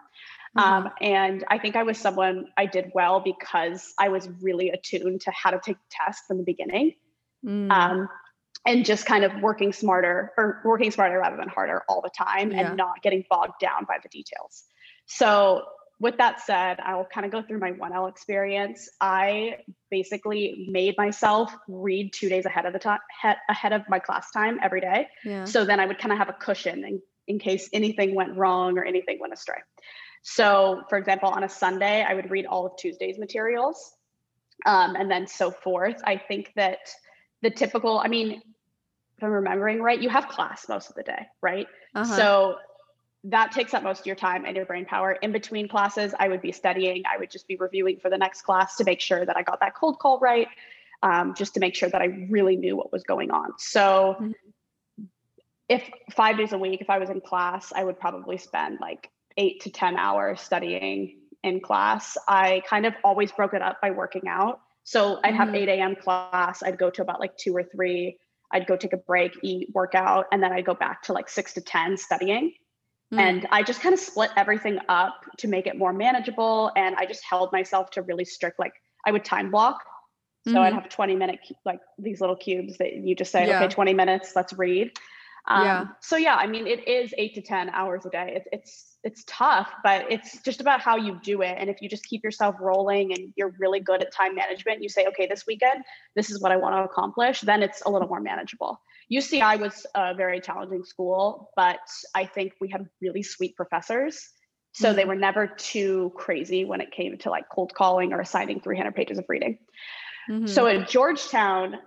Mm-hmm. Um, and I think I was someone I did well because I was really attuned to how to take tests from the beginning. Mm. Um, and just kind of working smarter or working smarter rather than harder all the time yeah. and not getting bogged down by the details. So with that said, I'll kind of go through my 1L experience. I basically made myself read two days ahead of the time, ahead of my class time every day. Yeah. So then I would kind of have a cushion in, in case anything went wrong or anything went astray. So, for example, on a Sunday, I would read all of Tuesday's materials um, and then so forth. I think that the typical, I mean, if I'm remembering right, you have class most of the day, right? Uh-huh. So that takes up most of your time and your brain power. In between classes, I would be studying. I would just be reviewing for the next class to make sure that I got that cold call right, um, just to make sure that I really knew what was going on. So, mm-hmm. if five days a week, if I was in class, I would probably spend like eight to 10 hours studying in class. I kind of always broke it up by working out. So, I'd have mm-hmm. 8 a.m. class, I'd go to about like two or three. I'd go take a break, eat, work out, and then I'd go back to like six to 10 studying. Mm. And I just kind of split everything up to make it more manageable. And I just held myself to really strict, like I would time block. So mm-hmm. I'd have 20 minute, like these little cubes that you just say, yeah. okay, 20 minutes, let's read. Um, yeah. So yeah, I mean, it is eight to 10 hours a day. It's, it's, it's tough, but it's just about how you do it. And if you just keep yourself rolling and you're really good at time management, you say, okay, this weekend, this is what I want to accomplish, then it's a little more manageable. UCI was a very challenging school, but I think we had really sweet professors. So mm-hmm. they were never too crazy when it came to like cold calling or assigning 300 pages of reading. Mm-hmm. So at Georgetown,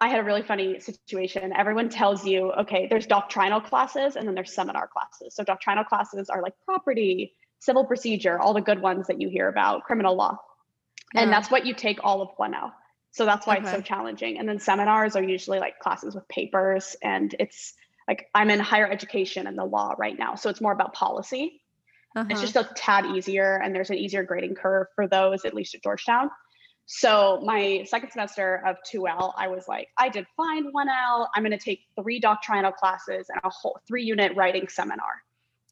I had a really funny situation. Everyone tells you, okay, there's doctrinal classes and then there's seminar classes. So doctrinal classes are like property, civil procedure, all the good ones that you hear about, criminal law. Yeah. And that's what you take all of 1L. So that's why okay. it's so challenging. And then seminars are usually like classes with papers, and it's like I'm in higher education and the law right now. So it's more about policy. It's Uh-huh. just a tad easier, and there's an easier grading curve for those, at least at Georgetown. So my second semester of 2L, I was like, I did fine 1L. I'm going to take three doctrinal classes and a whole three unit writing seminar,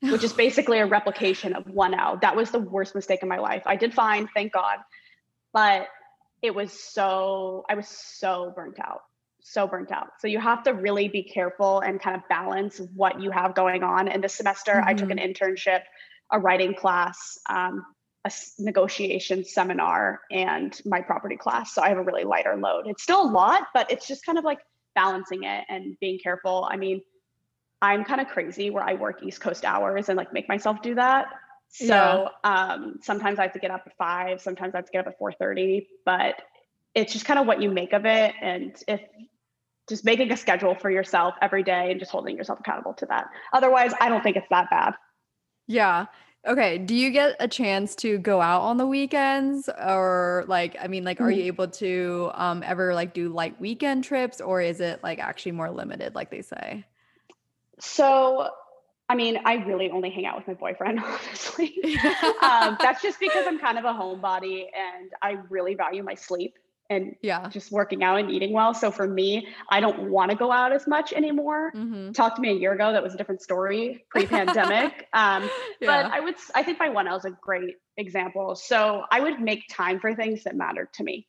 which is *laughs* basically a replication of 1L. That was the worst mistake in my life. I did fine, thank God. But it was so, I was so burnt out, so burnt out. So you have to really be careful and kind of balance what you have going on. And this semester, I took an internship, a writing class, um, a negotiation seminar and my property class. So I have a really lighter load. It's still a lot, but it's just kind of like balancing it and being careful. I mean, I'm kind of crazy where I work East Coast hours and like make myself do that. So um, sometimes I have to get up at five, sometimes I have to get up at 4:30, but it's just kind of what you make of it. And if just making a schedule for yourself every day and just holding yourself accountable to that. Otherwise, I don't think it's that bad. Yeah. Okay. Do you get a chance to go out on the weekends or like I mean like are you able to um ever like do like weekend trips or is it like actually more limited like they say? So, I mean, I really only hang out with my boyfriend, *laughs* honestly. *laughs* um, that's just because I'm kind of a homebody and I really value my sleep and yeah. just working out and eating well. So for me, I don't want to go out as much anymore. Mhm. Talk to me a year ago, that was a different story pre-pandemic. *laughs* um, Yeah. But I would, I think my one L is a great example. So I would make time for things that mattered to me.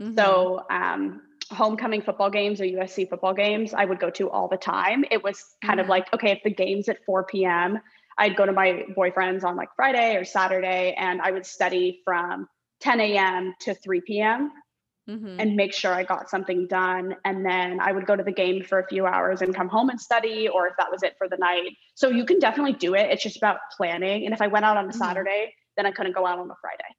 Mhm. So um, homecoming football games or USC football games, I would go to all the time. It was kind of Mhm. like, okay, if the game's at 4 p.m., I'd go to my boyfriend's on like Friday or Saturday, and I would study from 10 a.m. to 3 p.m. Mhm. and make sure I got something done. And then I would go to the game for a few hours and come home and study, or if that was it for the night. So you can definitely do it. It's just about planning. And if I went out on a Mhm. Saturday, then I couldn't go out on a Friday.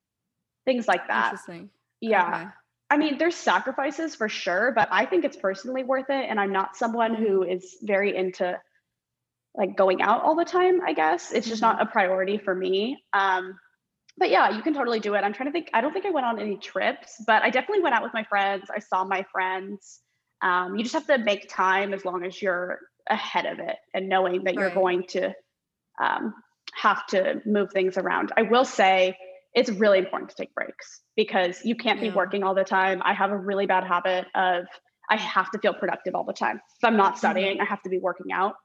Things like that. Interesting. Yeah. Okay. I mean, there's sacrifices for sure, but I think it's personally worth it. And I'm not someone who is very into like going out all the time, I guess. It's just not a priority for me. Um, but yeah, you can totally do it. I'm trying to think. I don't think I went on any trips, but I definitely went out with my friends. I saw my friends. Um, you just have to make time as long as you're ahead of it and knowing that you're going to um, have to move things around. I will say it's really important to take breaks because you can't be working all the time. I have a really bad habit of I have to feel productive all the time. If I'm not studying, I have to be working out.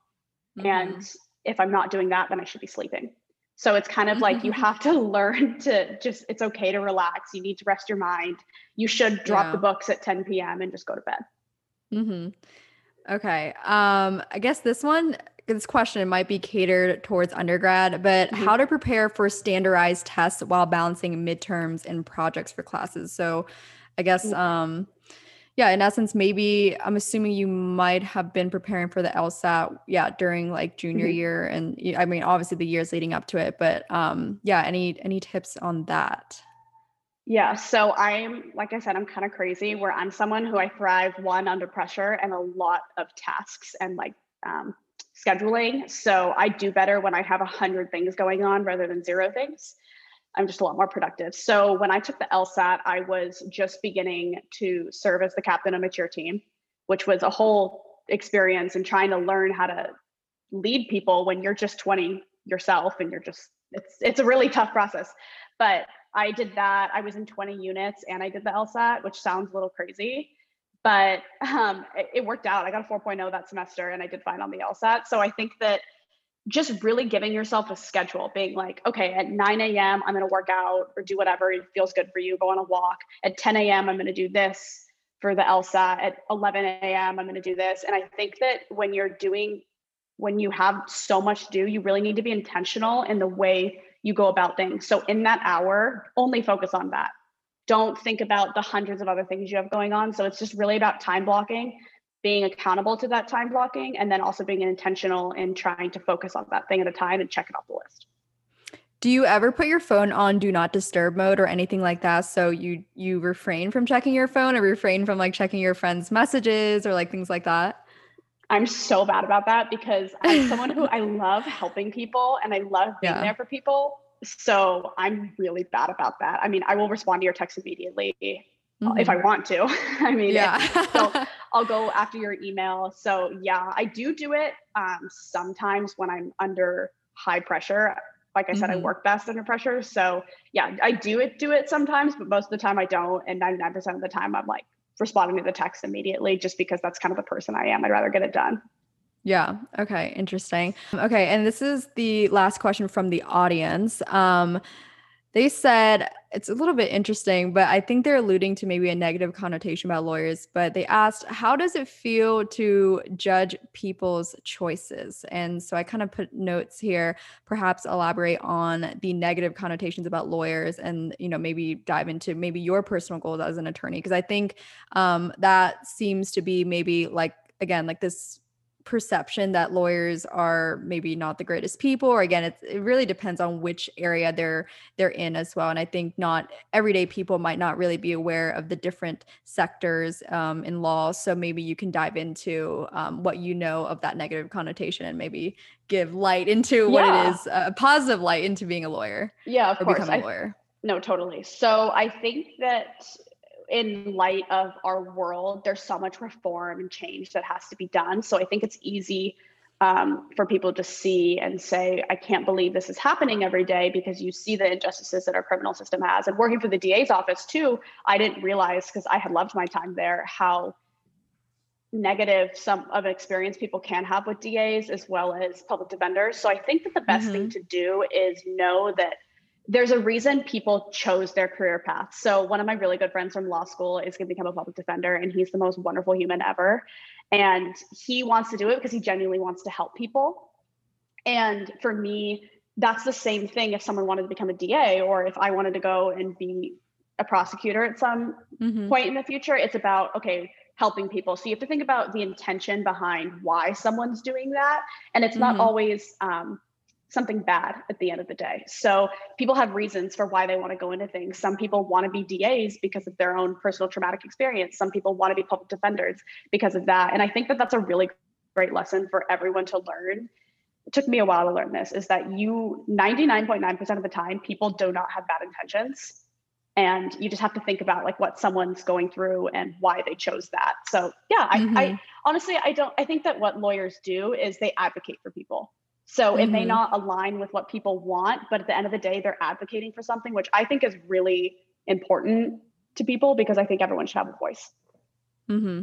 Mhm. And if I'm not doing that, then I should be sleeping. So it's kind of like you have to *laughs* learn to just, it's okay to relax. You need to rest your mind. You should drop the books at 10 p.m. and just go to bed. Mm-hmm. Okay. Um, I guess this one, this question might be catered towards undergrad, but Mhm. how to prepare for standardized tests while balancing midterms and projects for classes. So I guess, Mm. um, yeah, in essence, maybe I'm assuming you might have been preparing for the LSAT, yeah, during like junior Mhm. year, and I mean, obviously the years leading up to it, but um, yeah, any any tips on that? Yeah. So I'm, like I said, I'm kind of crazy where I'm someone who I thrive one under pressure and a lot of tasks and like um, scheduling. So I do better when I have a hundred things going on rather than zero things. I'm just a lot more productive. So when I took the LSAT, I was just beginning to serve as the captain of a cheer team, which was a whole experience and trying to learn how to lead people when you're just 20 yourself and you're just it's it's a really tough process. But I did that. I was in 20 units and I did the LSAT, which sounds a little crazy, but um, it, it worked out. I got a 4.0 that semester and I did fine on the LSAT. So I think that just really giving yourself a schedule, being like, okay, at 9 a.m., I'm going to work out or do whatever feels good for you, go on a walk. At 10 a.m., I'm going to do this for the LSAT. At 11 a.m., I'm going to do this. And I think that when you're doing, when you have so much to do, you really need to be intentional in the way you go about things. So in that hour, only focus on that. Don't think about the hundreds of other things you have going on. So it's just really about time blocking, being accountable to that time blocking, and then also being intentional in trying to focus on that thing at a time and check it off the list. Do you ever put your phone on do not disturb mode or anything like that so you you refrain from checking your phone or refrain from like checking your friends' messages or like things like that? I'm so bad about that because I'm someone who *laughs* I love helping people and I love being Yeah. there for people. So I'm really bad about that. I mean, I will respond to your text immediately. mm-hmm. if I want to. *laughs* I mean, yeah. *laughs* so *laughs* I'll go after your email. So yeah, I do do it um, sometimes when I'm under high pressure. Like I said, mm-hmm. I work best under pressure. So yeah, I do it do it sometimes, but most of the time I don't. And 99% of the time I'm like responding to the text immediately just because that's kind of the person I am. I'd rather get it done. Yeah. Okay. Interesting. Okay. And this is the last question from the audience. Um, they said it's a little bit interesting, but I think they're alluding to maybe a negative connotation about lawyers. But they asked, How does it feel to judge people's choices? And so I kind of put notes here, perhaps elaborate on the negative connotations about lawyers and, you know, maybe dive into maybe your personal goals as an attorney. Because I think um, that seems to be maybe like, again, like this perception that lawyers are maybe not the greatest people or again it really depends on which area they're they're in as well and i think not everyday people might not really be aware of the different sectors um, in law so maybe you can dive into um, what you know of that negative connotation and maybe give light into what yeah. it is a positive light into being a lawyer yeah of course becoming a lawyer I, no totally so i think that in light of our world, there's so much reform and change that has to be done. So I think it's easy um, for people to see and say, I can't believe this is happening every day because you see the injustices that our criminal system has. And working for the DA's office too, I didn't realize because I had loved my time there how negative some of an experience people can have with DAs as well as public defenders. So I think that the best mm-hmm. thing to do is know that there's a reason people chose their career path. So one of my really good friends from law school is going to become a public defender and he's the most wonderful human ever. And he wants to do it because he genuinely wants to help people. And for me, that's the same thing if someone wanted to become a DA or if I wanted to go and be a prosecutor at some mm-hmm. point in the future, it's about okay, helping people. So you have to think about the intention behind why someone's doing that. And it's not mm-hmm. always um, something bad at the end of the day. So people have reasons for why they want to go into things. Some people want to be DAs because of their own personal traumatic experience. Some people want to be public defenders because of that. And I think that that's a really great lesson for everyone to learn. It took me a while to learn this is that you 99.9% of the time people do not have bad intentions and you just have to think about like what someone's going through and why they chose that so yeah I, mm-hmm. I honestly i don't i think that what lawyers do is they advocate for people so mm-hmm. it may mm-hmm. not align with what people want, but at the end of the day, they're advocating for something, which I think is really important to people because I think everyone should have a voice. Mm-hmm.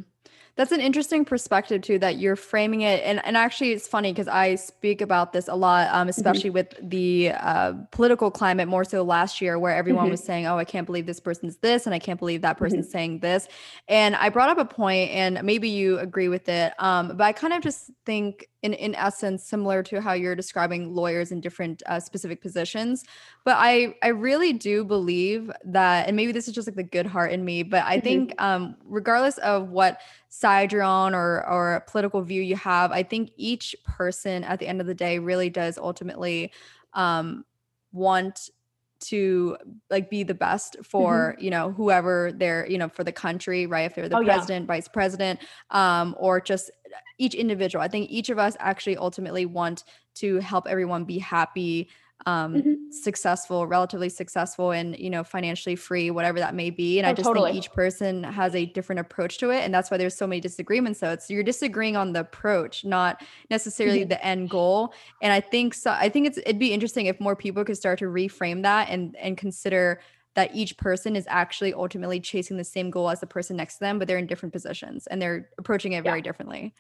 That's an interesting perspective too that you're framing it, and and actually it's funny because I speak about this a lot, um, mm-hmm. especially mm-hmm. with the uh, political climate more so last year, where everyone mm-hmm. was saying, "Oh, I can't believe this person's this," and I can't believe that person's mm-hmm. saying this, and I brought up a point, and maybe you agree with it, um, but I kind of just think in in essence similar to how you're describing lawyers in different uh, specific positions but i i really do believe that and maybe this is just like the good heart in me but i mm-hmm. think um regardless of what side you're on or or political view you have i think each person at the end of the day really does ultimately um want to like be the best for mm-hmm. you know whoever they're you know for the country right if they're the oh, president yeah. vice president um or just each individual. I think each of us actually ultimately want to help everyone be happy, um, mm-hmm. successful, relatively successful, and you know, financially free, whatever that may be. And oh, I just totally. think each person has a different approach to it, and that's why there's so many disagreements. So it's you're disagreeing on the approach, not necessarily mm-hmm. the end goal. And I think so. I think it's it'd be interesting if more people could start to reframe that and and consider that each person is actually ultimately chasing the same goal as the person next to them, but they're in different positions and they're approaching it yeah. very differently.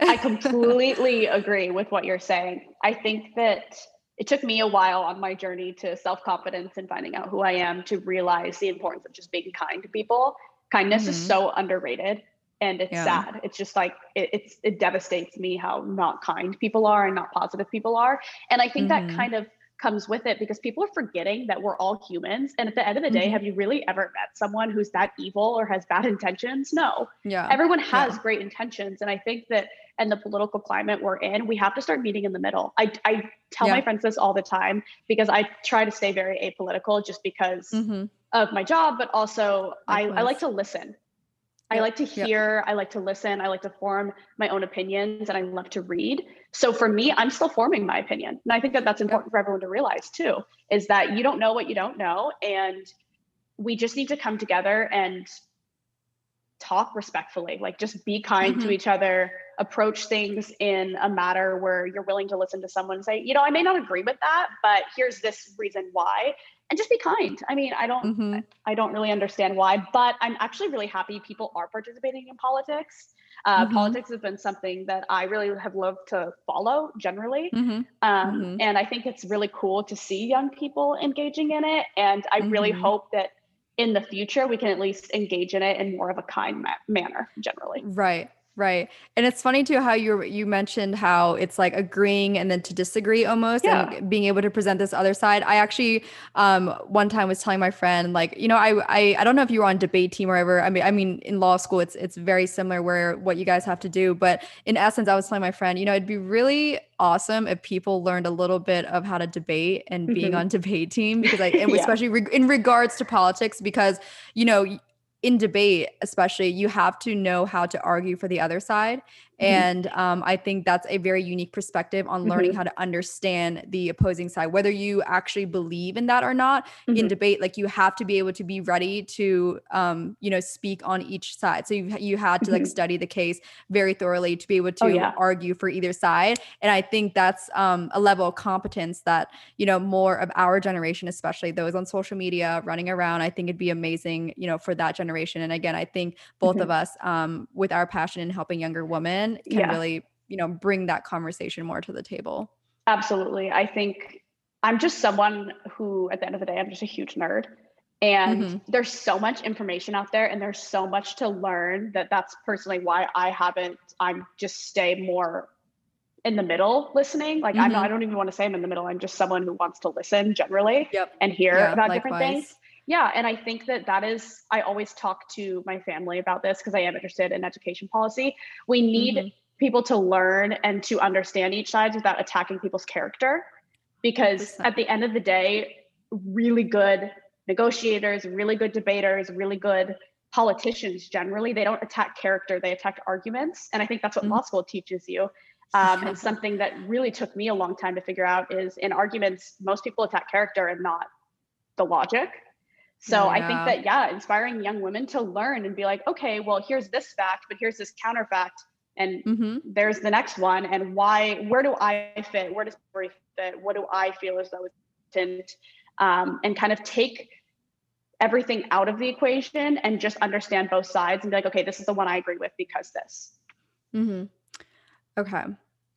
I *laughs* completely agree with what you're saying. I think that it took me a while on my journey to self confidence and finding out who I am to realize the importance of just being kind to people. Kindness mm-hmm. is so underrated and it's yeah. sad. It's just like it, it's it devastates me how not kind people are and not positive people are. And I think mm-hmm. that kind of comes with it because people are forgetting that we're all humans. And at the end of the day, mm-hmm. have you really ever met someone who's that evil or has bad intentions? No. Yeah. Everyone has yeah. great intentions. And I think that in the political climate we're in, we have to start meeting in the middle. I, I tell yeah. my friends this all the time because I try to stay very apolitical just because mm-hmm. of my job, but also I, I like to listen. I like to hear. I like to listen, I like to form my own opinions, and I love to read. So for me, I'm still forming my opinion. And I think that that's important for everyone to realize too is that you don't know what you don't know. And we just need to come together and talk respectfully like just be kind Mhm. to each other approach things in a matter where you're willing to listen to someone say you know i may not agree with that but here's this reason why and just be kind i mean i don't Mhm. i don't really understand why but i'm actually really happy people are participating in politics uh, Mhm. politics has been something that i really have loved to follow generally Mhm. um, Mhm. and I think it's really cool to see young people engaging in it. And I really Mhm. hope that in the future we can at least engage in it in more of a kind ma- manner generally. Right. Right. And it's funny too how you you mentioned how it's like agreeing and then to disagree almost Yeah. and being able to present this other side. I actually um one time was telling my friend like, you know, I I I don't know if you were on debate team or whatever. I mean I mean in law school it's it's very similar where what you guys have to do, but in essence I was telling my friend, you know, it'd be really awesome if people learned a little bit of how to debate and being Mhm. on debate team because I *laughs* Yeah. especially reg- in regards to politics because you know in debate especially you have to know how to argue for the other side. And um, i think that's a very unique perspective on learning Mhm. how to understand the opposing side whether you actually believe in that or not in Mhm. debate like you have to be able to be ready to um, you know speak on each side so you, you had to like Mhm. study the case very thoroughly to be able to Oh, yeah. argue for either side and i think that's um, a level of competence that you know more of our generation especially those on social media running around i think it'd be amazing you know for that generation and again i think both of us um, with our passion in helping younger women can Yeah. really you know bring that conversation more to the table Absolutely. I think I'm just someone who, at the end of the day, I'm just a huge nerd. And Mhm. there's so much information out there and there's so much to learn that that's personally why I haven't, I'm just stay more in the middle listening. Like I'm not, Mhm. I don't even want to say I'm in the middle. I'm just someone who wants to listen generally yep and hear Yeah, about different things. Yeah. And I think that that is, I always talk to my family about this because I am interested in education policy. We need Mhm. people to learn and to understand each side without attacking people's character. Because 100%. at the end of the day, really good negotiators, really good debaters, really good politicians generally, they don't attack character, they attack arguments. And I think that's what Mhm. law school teaches you. Um, and *laughs* something that really took me a long time to figure out is in arguments, most people attack character and not the logic. So I think that, yeah, inspiring young women to learn and be like, okay, well, here's this fact, but here's this counterfact. And Mhm. there's the next one. And why, where do I fit? Where does story fit? What do I feel as though it's important? Um, and kind of take everything out of the equation and just understand both sides and be like, okay, this is the one I agree with because this. Mm-hmm. Okay.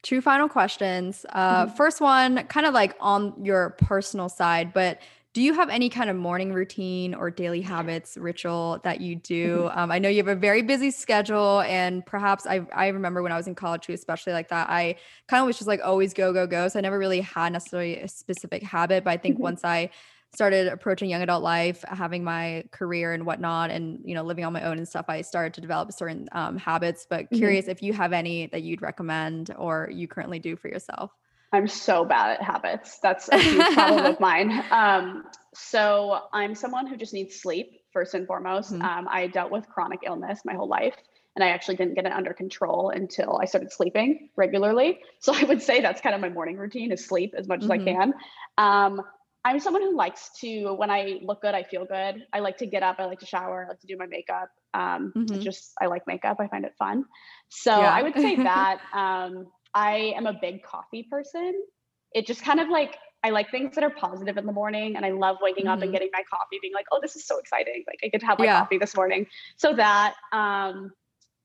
Two final questions. Uh, Mhm. First one, kind of like on your personal side, but do you have any kind of morning routine or daily habits, ritual that you do? Um, I know you have a very busy schedule, and perhaps I I remember when I was in college too, especially like that. I kind of was just like always go go go, so I never really had necessarily a specific habit. But I think Mhm. once I started approaching young adult life, having my career and whatnot, and you know living on my own and stuff, I started to develop certain um, habits. But Mhm. curious if you have any that you'd recommend or you currently do for yourself. I'm so bad at habits. That's a huge problem of *laughs* mine. Um, so I'm someone who just needs sleep first and foremost. Mhm. Um, I dealt with chronic illness my whole life, and I actually didn't get it under control until I started sleeping regularly. So I would say that's kind of my morning routine is sleep as much as I Mhm. can. Um, I'm someone who likes to, when I look good, I feel good. I like to get up. I like to shower. I like to do my makeup. Um, Mhm. Just I like makeup. I find it fun. So Yeah. I would say *laughs* that. Um, I am a big coffee person. It just kind of like I like things that are positive in the morning, and I love waking up and Mhm. getting my coffee, being like, "Oh, this is so exciting! Like I get to have my Yeah. coffee this morning." So that um,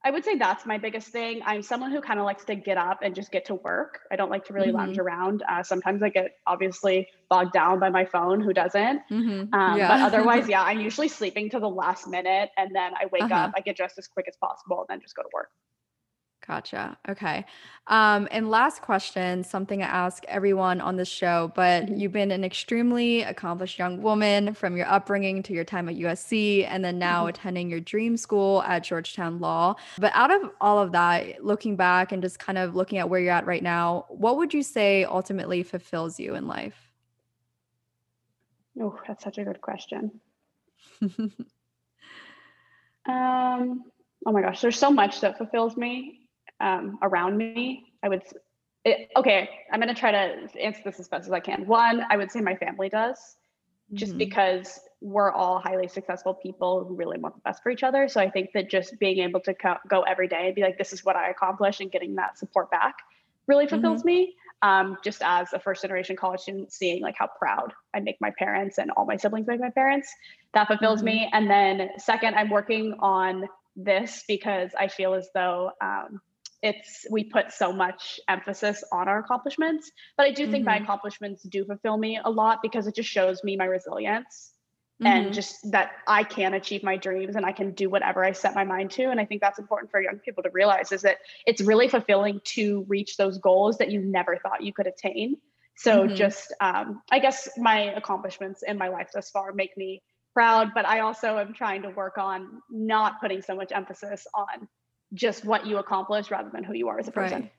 I would say that's my biggest thing. I'm someone who kind of likes to get up and just get to work. I don't like to really lounge Mhm. around. Uh, sometimes I get obviously bogged down by my phone. Who doesn't? Mhm. Um, Yeah. But otherwise, *laughs* yeah, I'm usually sleeping to the last minute, and then I wake Uh-huh. up, I get dressed as quick as possible, and then just go to work. Gotcha. Okay. Um, and last question, something I ask everyone on this show, but Mhm. you've been an extremely accomplished young woman from your upbringing to your time at USC and then now Mhm. attending your dream school at Georgetown Law. But out of all of that, looking back and just kind of looking at where you're at right now, what would you say ultimately fulfills you in life? Oh, that's such a good question. *laughs* Um, oh my gosh, there's so much that fulfills me um, around me. I would, it, okay, I'm gonna try to answer this as best as I can. One, I would say my family does. just mm-hmm. because we're all highly successful people who really want the best for each other. So I think that just being able to co- go every day and be like, this is what I accomplished and getting that support back really fulfills mm-hmm. me. Um, just as a first generation college student, seeing like how proud I make my parents and all my siblings make my parents, that fulfills mm-hmm. me. And then second, I'm working on this because I feel as though um, it's we put so much emphasis on our accomplishments but i do think mm-hmm. my accomplishments do fulfill me a lot because it just shows me my resilience mm-hmm. and just that i can achieve my dreams and i can do whatever i set my mind to and i think that's important for young people to realize is that it's really fulfilling to reach those goals that you never thought you could attain so mm-hmm. just um, i guess my accomplishments in my life thus far make me proud but i also am trying to work on not putting so much emphasis on just what you accomplish rather than who you are as a person. Right.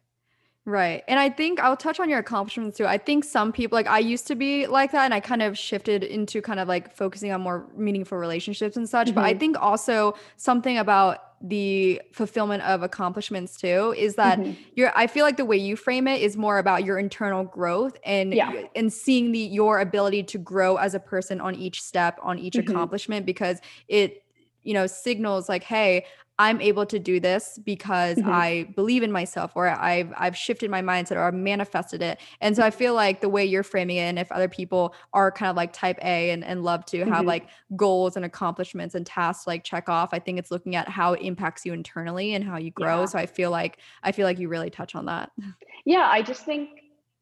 Right. And I think I'll touch on your accomplishments too. I think some people, like I used to be like that, and I kind of shifted into kind of like focusing on more meaningful relationships and such. Mm-hmm. But I mm-hmm. think also something about the fulfillment of accomplishments too is that mm-hmm. you're I feel like the way you frame it is more about your internal growth and yeah. and seeing the your ability to grow as a person on each step on each mm-hmm. accomplishment because it you know signals like hey I'm able to do this because mm-hmm. I believe in myself or I've I've shifted my mindset or I've manifested it. And so I feel like the way you're framing it, and if other people are kind of like type A and, and love to mm-hmm. have like goals and accomplishments and tasks like check off, I think it's looking at how it impacts you internally and how you grow. Yeah. So I feel like I feel like you really touch on that. *laughs* Yeah, I just think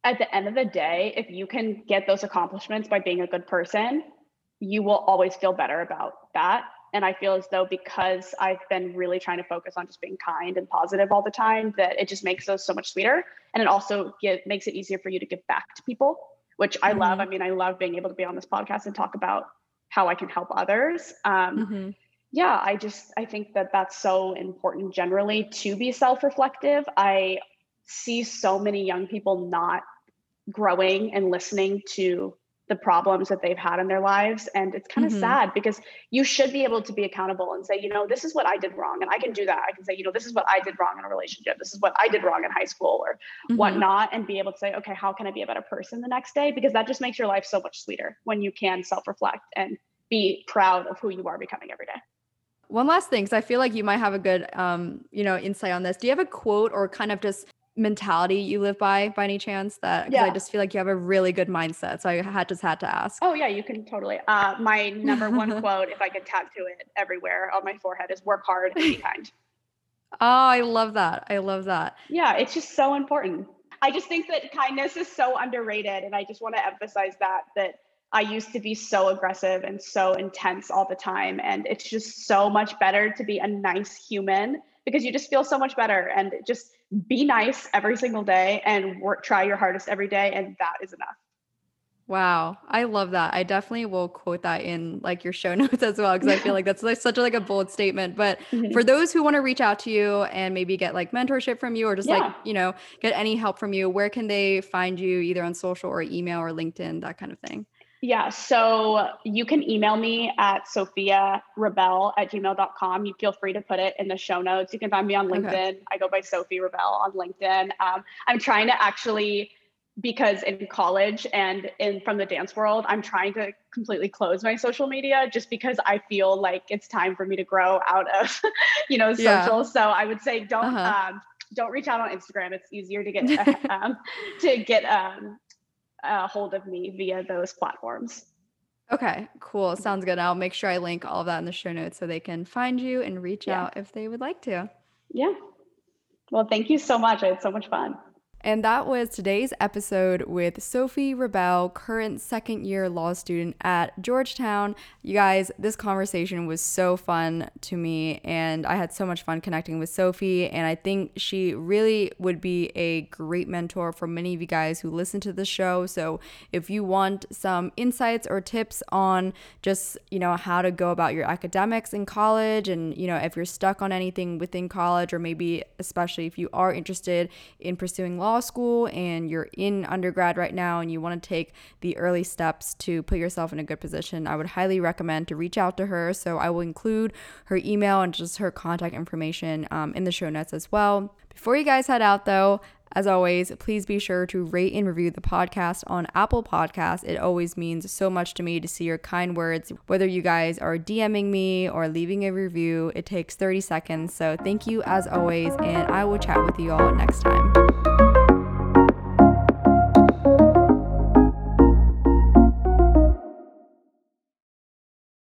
at the end of the day, if you can get those accomplishments by being a good person, you will always feel better about that and I feel as though because I've been really trying to focus on just being kind and positive all the time, that it just makes those so much sweeter. And it also get, makes it easier for you to give back to people, which I mm-hmm. love. I mean, I love being able to be on this podcast and talk about how I can help others. Um, mm-hmm. Yeah, I just I think that that's so important generally to be self-reflective. I see so many young people not growing and listening to the problems that they've had in their lives and it's kind of mm-hmm. sad because you should be able to be accountable and say you know this is what i did wrong and i can do that i can say you know this is what i did wrong in a relationship this is what i did wrong in high school or mm-hmm. whatnot and be able to say okay how can i be a better person the next day because that just makes your life so much sweeter when you can self-reflect and be proud of who you are becoming every day one last thing, because I feel like you might have a good, um, you know, insight on this. Do you have a quote or kind of just mentality you live by by any chance that yeah. I just feel like you have a really good mindset so I had just had to ask. Oh yeah you can totally uh my number one *laughs* quote if I could tattoo it everywhere on my forehead is work hard and be *laughs* kind. Oh I love that I love that. Yeah it's just so important. I just think that kindness is so underrated and I just want to emphasize that that I used to be so aggressive and so intense all the time and it's just so much better to be a nice human because you just feel so much better and just be nice every single day and work try your hardest every day and that is enough Wow, I love that. I definitely will quote that in like your show *laughs* notes as well because I feel like that's like such a, like a bold statement. But mm-hmm. for those who want to reach out to you and maybe get like mentorship from you or just yeah. like you know get any help from you, where can they find you either on social or email or LinkedIn that kind of thing? Yeah, so you can email me at Sophia Rebel at gmail.com. You feel free to put it in the show notes. You can find me on LinkedIn. Okay. I go by Sophie Rebel on LinkedIn. Um, I'm trying to actually, because in college and in from the dance world, I'm trying to completely close my social media just because I feel like it's time for me to grow out of, *laughs* you know, social. Yeah. So I would say don't uh-huh. um, don't reach out on Instagram. It's easier to get *laughs* um, to get um, a hold of me via those platforms. Okay, cool. Mm-hmm. Sounds good. I'll make sure I link all of that in the show notes so they can find you and reach yeah. out if they would like to. Yeah. Well, thank you so much. I had so much fun. And that was today's episode with Sophie Rebel, current second year law student at Georgetown. You guys, this conversation was so fun to me, and I had so much fun connecting with Sophie. And I think she really would be a great mentor for many of you guys who listen to the show. So if you want some insights or tips on just, you know, how to go about your academics in college, and, you know, if you're stuck on anything within college, or maybe especially if you are interested in pursuing law law school and you're in undergrad right now and you want to take the early steps to put yourself in a good position, I would highly recommend to reach out to her. So I will include her email and just her contact information um, in the show notes as well. Before you guys head out, though, as always, please be sure to rate and review the podcast on Apple Podcasts. It always means so much to me to see your kind words. Whether you guys are DMing me or leaving a review, it takes 30 seconds. So thank you as always, and I will chat with you all next time.